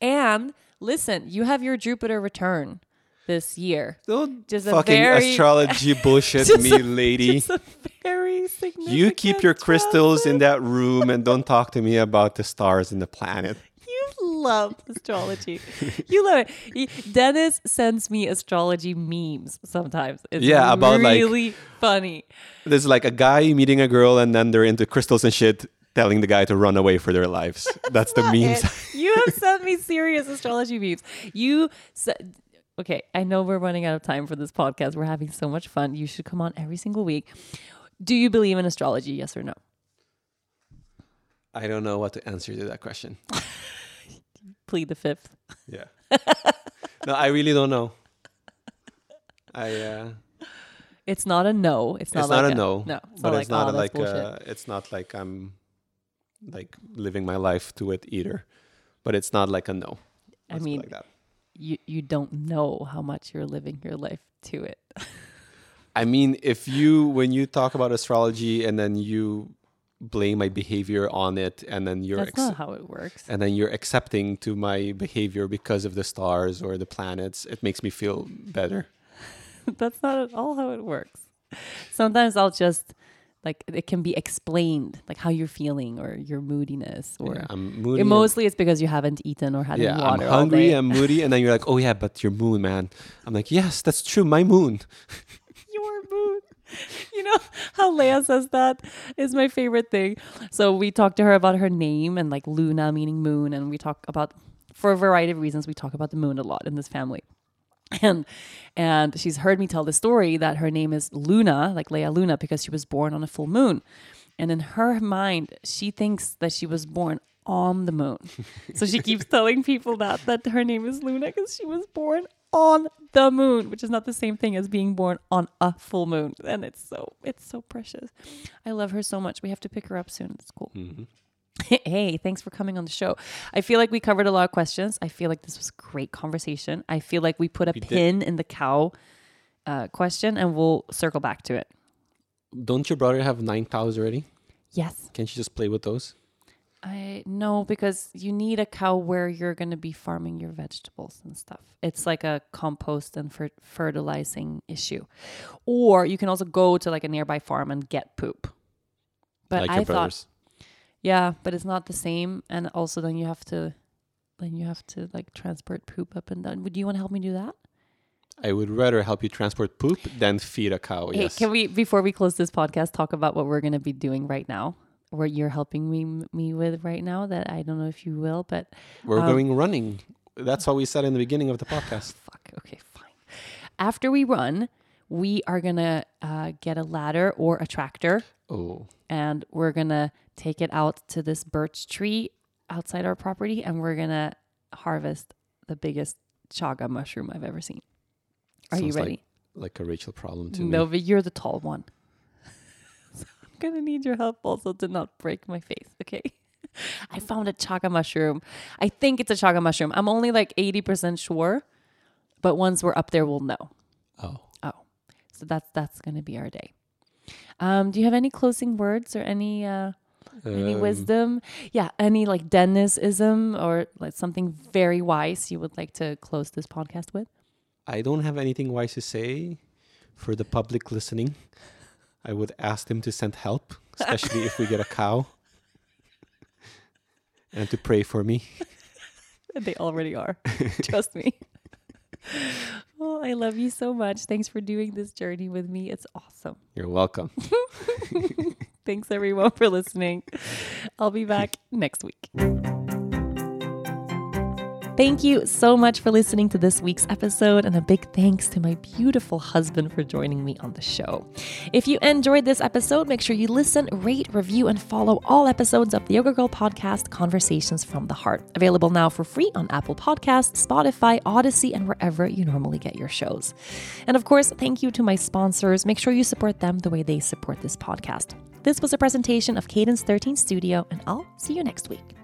And listen, you have your Jupiter return this year. Don't Just a fucking very- astrology bullshit me, a- lady. Just a very significant You keep your crystals in that room and don't talk to me about the stars and the planet. Love astrology. you love it. Dennis sends me astrology memes sometimes. It's Yeah, about, like- really funny. There's like a guy meeting a girl and then they're into crystals and shit, telling the guy to run away for their lives. That's the memes. It- you have sent me serious astrology memes. You said, okay, I know we're running out of time for this podcast. We're having so much fun. You should come on every single week. Do you believe in astrology? Yes or no? I don't know what to answer to that question. Plead the fifth. Yeah. no, I really don't know. I uh It's not a no. It's not, it's not like a no. No, it's but not it's like, not oh, a, like uh it's not like I'm like living my life to it either. But it's not like a no. I Let's it mean, like that. you you don't know how much you're living your life to it. I mean, if you when you talk about astrology and then you blame my behavior on it and then you're That's not how it works. and then you're accepting to my behavior because of the stars or the planets, it makes me feel better. That's not at all how it works. Sometimes I'll just like it can be explained, like how you're feeling or your moodiness, or yeah, I'm moody. it and- mostly it's because you haven't eaten or had yeah, I'm water all hungry. I'm moody, and then you're like, oh yeah, but your moon, man. I'm like, yes, that's true, my moon. You know how Leia says that is my favorite thing. So we talked to her about her name and like Luna meaning moon, and we talk about for a variety of reasons we talk about the moon a lot in this family. And and she's heard me tell the story that her name is Luna, like Leia Luna, because she was born on a full moon. And in her mind, she thinks that she was born on the moon. So she keeps telling people that that her name is Luna because she was born on the moon, which is not the same thing as being born on a full moon. And it's so it's so precious. I love her so much. We have to pick her up soon. It's cool. Mhm. hey, thanks for coming on the show. I feel like we covered a lot of questions. I feel like this was a great conversation. I feel like we put a We did. pin in the cow uh, question and we'll circle back to it. Don't your brother have nine cows already? Yes. Can't you just play with those? I no, because you need a cow where you're going to be farming your vegetables and stuff. It's like a compost and fer- fertilizing issue. Or you can also go to like a nearby farm and get poop. But like I thought, yeah, but it's not the same. And also, then you have to, then you have to like transport poop up and down. Would you want to help me do that? I would rather help you transport poop than feed a cow. Hey, yes. can we before we close this podcast talk about what we're going to be doing right now? What you're helping me me with right now? That I don't know if you will, but We're um, going running. That's what we said in the beginning of the podcast. fuck. Okay, fine. After we run, we are gonna uh, get a ladder or a tractor, Oh, and we're gonna take it out to this birch tree outside our property, and we're gonna harvest the biggest chaga mushroom I've ever seen. Are you Sounds like ready? like a Rachel problem to no, me. but you're the tall one. gonna need your help also to not break my face. Okay. I found a chaga mushroom. I think it's a chaga mushroom. I'm only like 80% sure, But once we're up there, we'll know. Oh. Oh, so that's that's to be our day. Um, do you have any closing words or any uh, any Um, wisdom? Yeah, any like Dennisism or like something very wise you would like to close this podcast with? I don't have anything wise to say for the public listening. I would ask them to send help, especially if we get a cow. And to pray for me. They already are. Trust me. Oh, I love you so much. Thanks for doing this journey with me. It's awesome. You're welcome. Thanks everyone for listening. I'll be back next week. Thank you so much for listening to this week's episode, and a big thanks to my beautiful husband for joining me on the show. If you enjoyed this episode, make sure you listen, rate, review, and follow all episodes of the Yoga Girl podcast, Conversations from the Heart. Available now for free on Apple Podcasts, Spotify, Audacy, and wherever you normally get your shows. And of course, thank you to my sponsors. Make sure you support them the way they support this podcast. This was a presentation of Cadence 13 Studio, and I'll see you next week.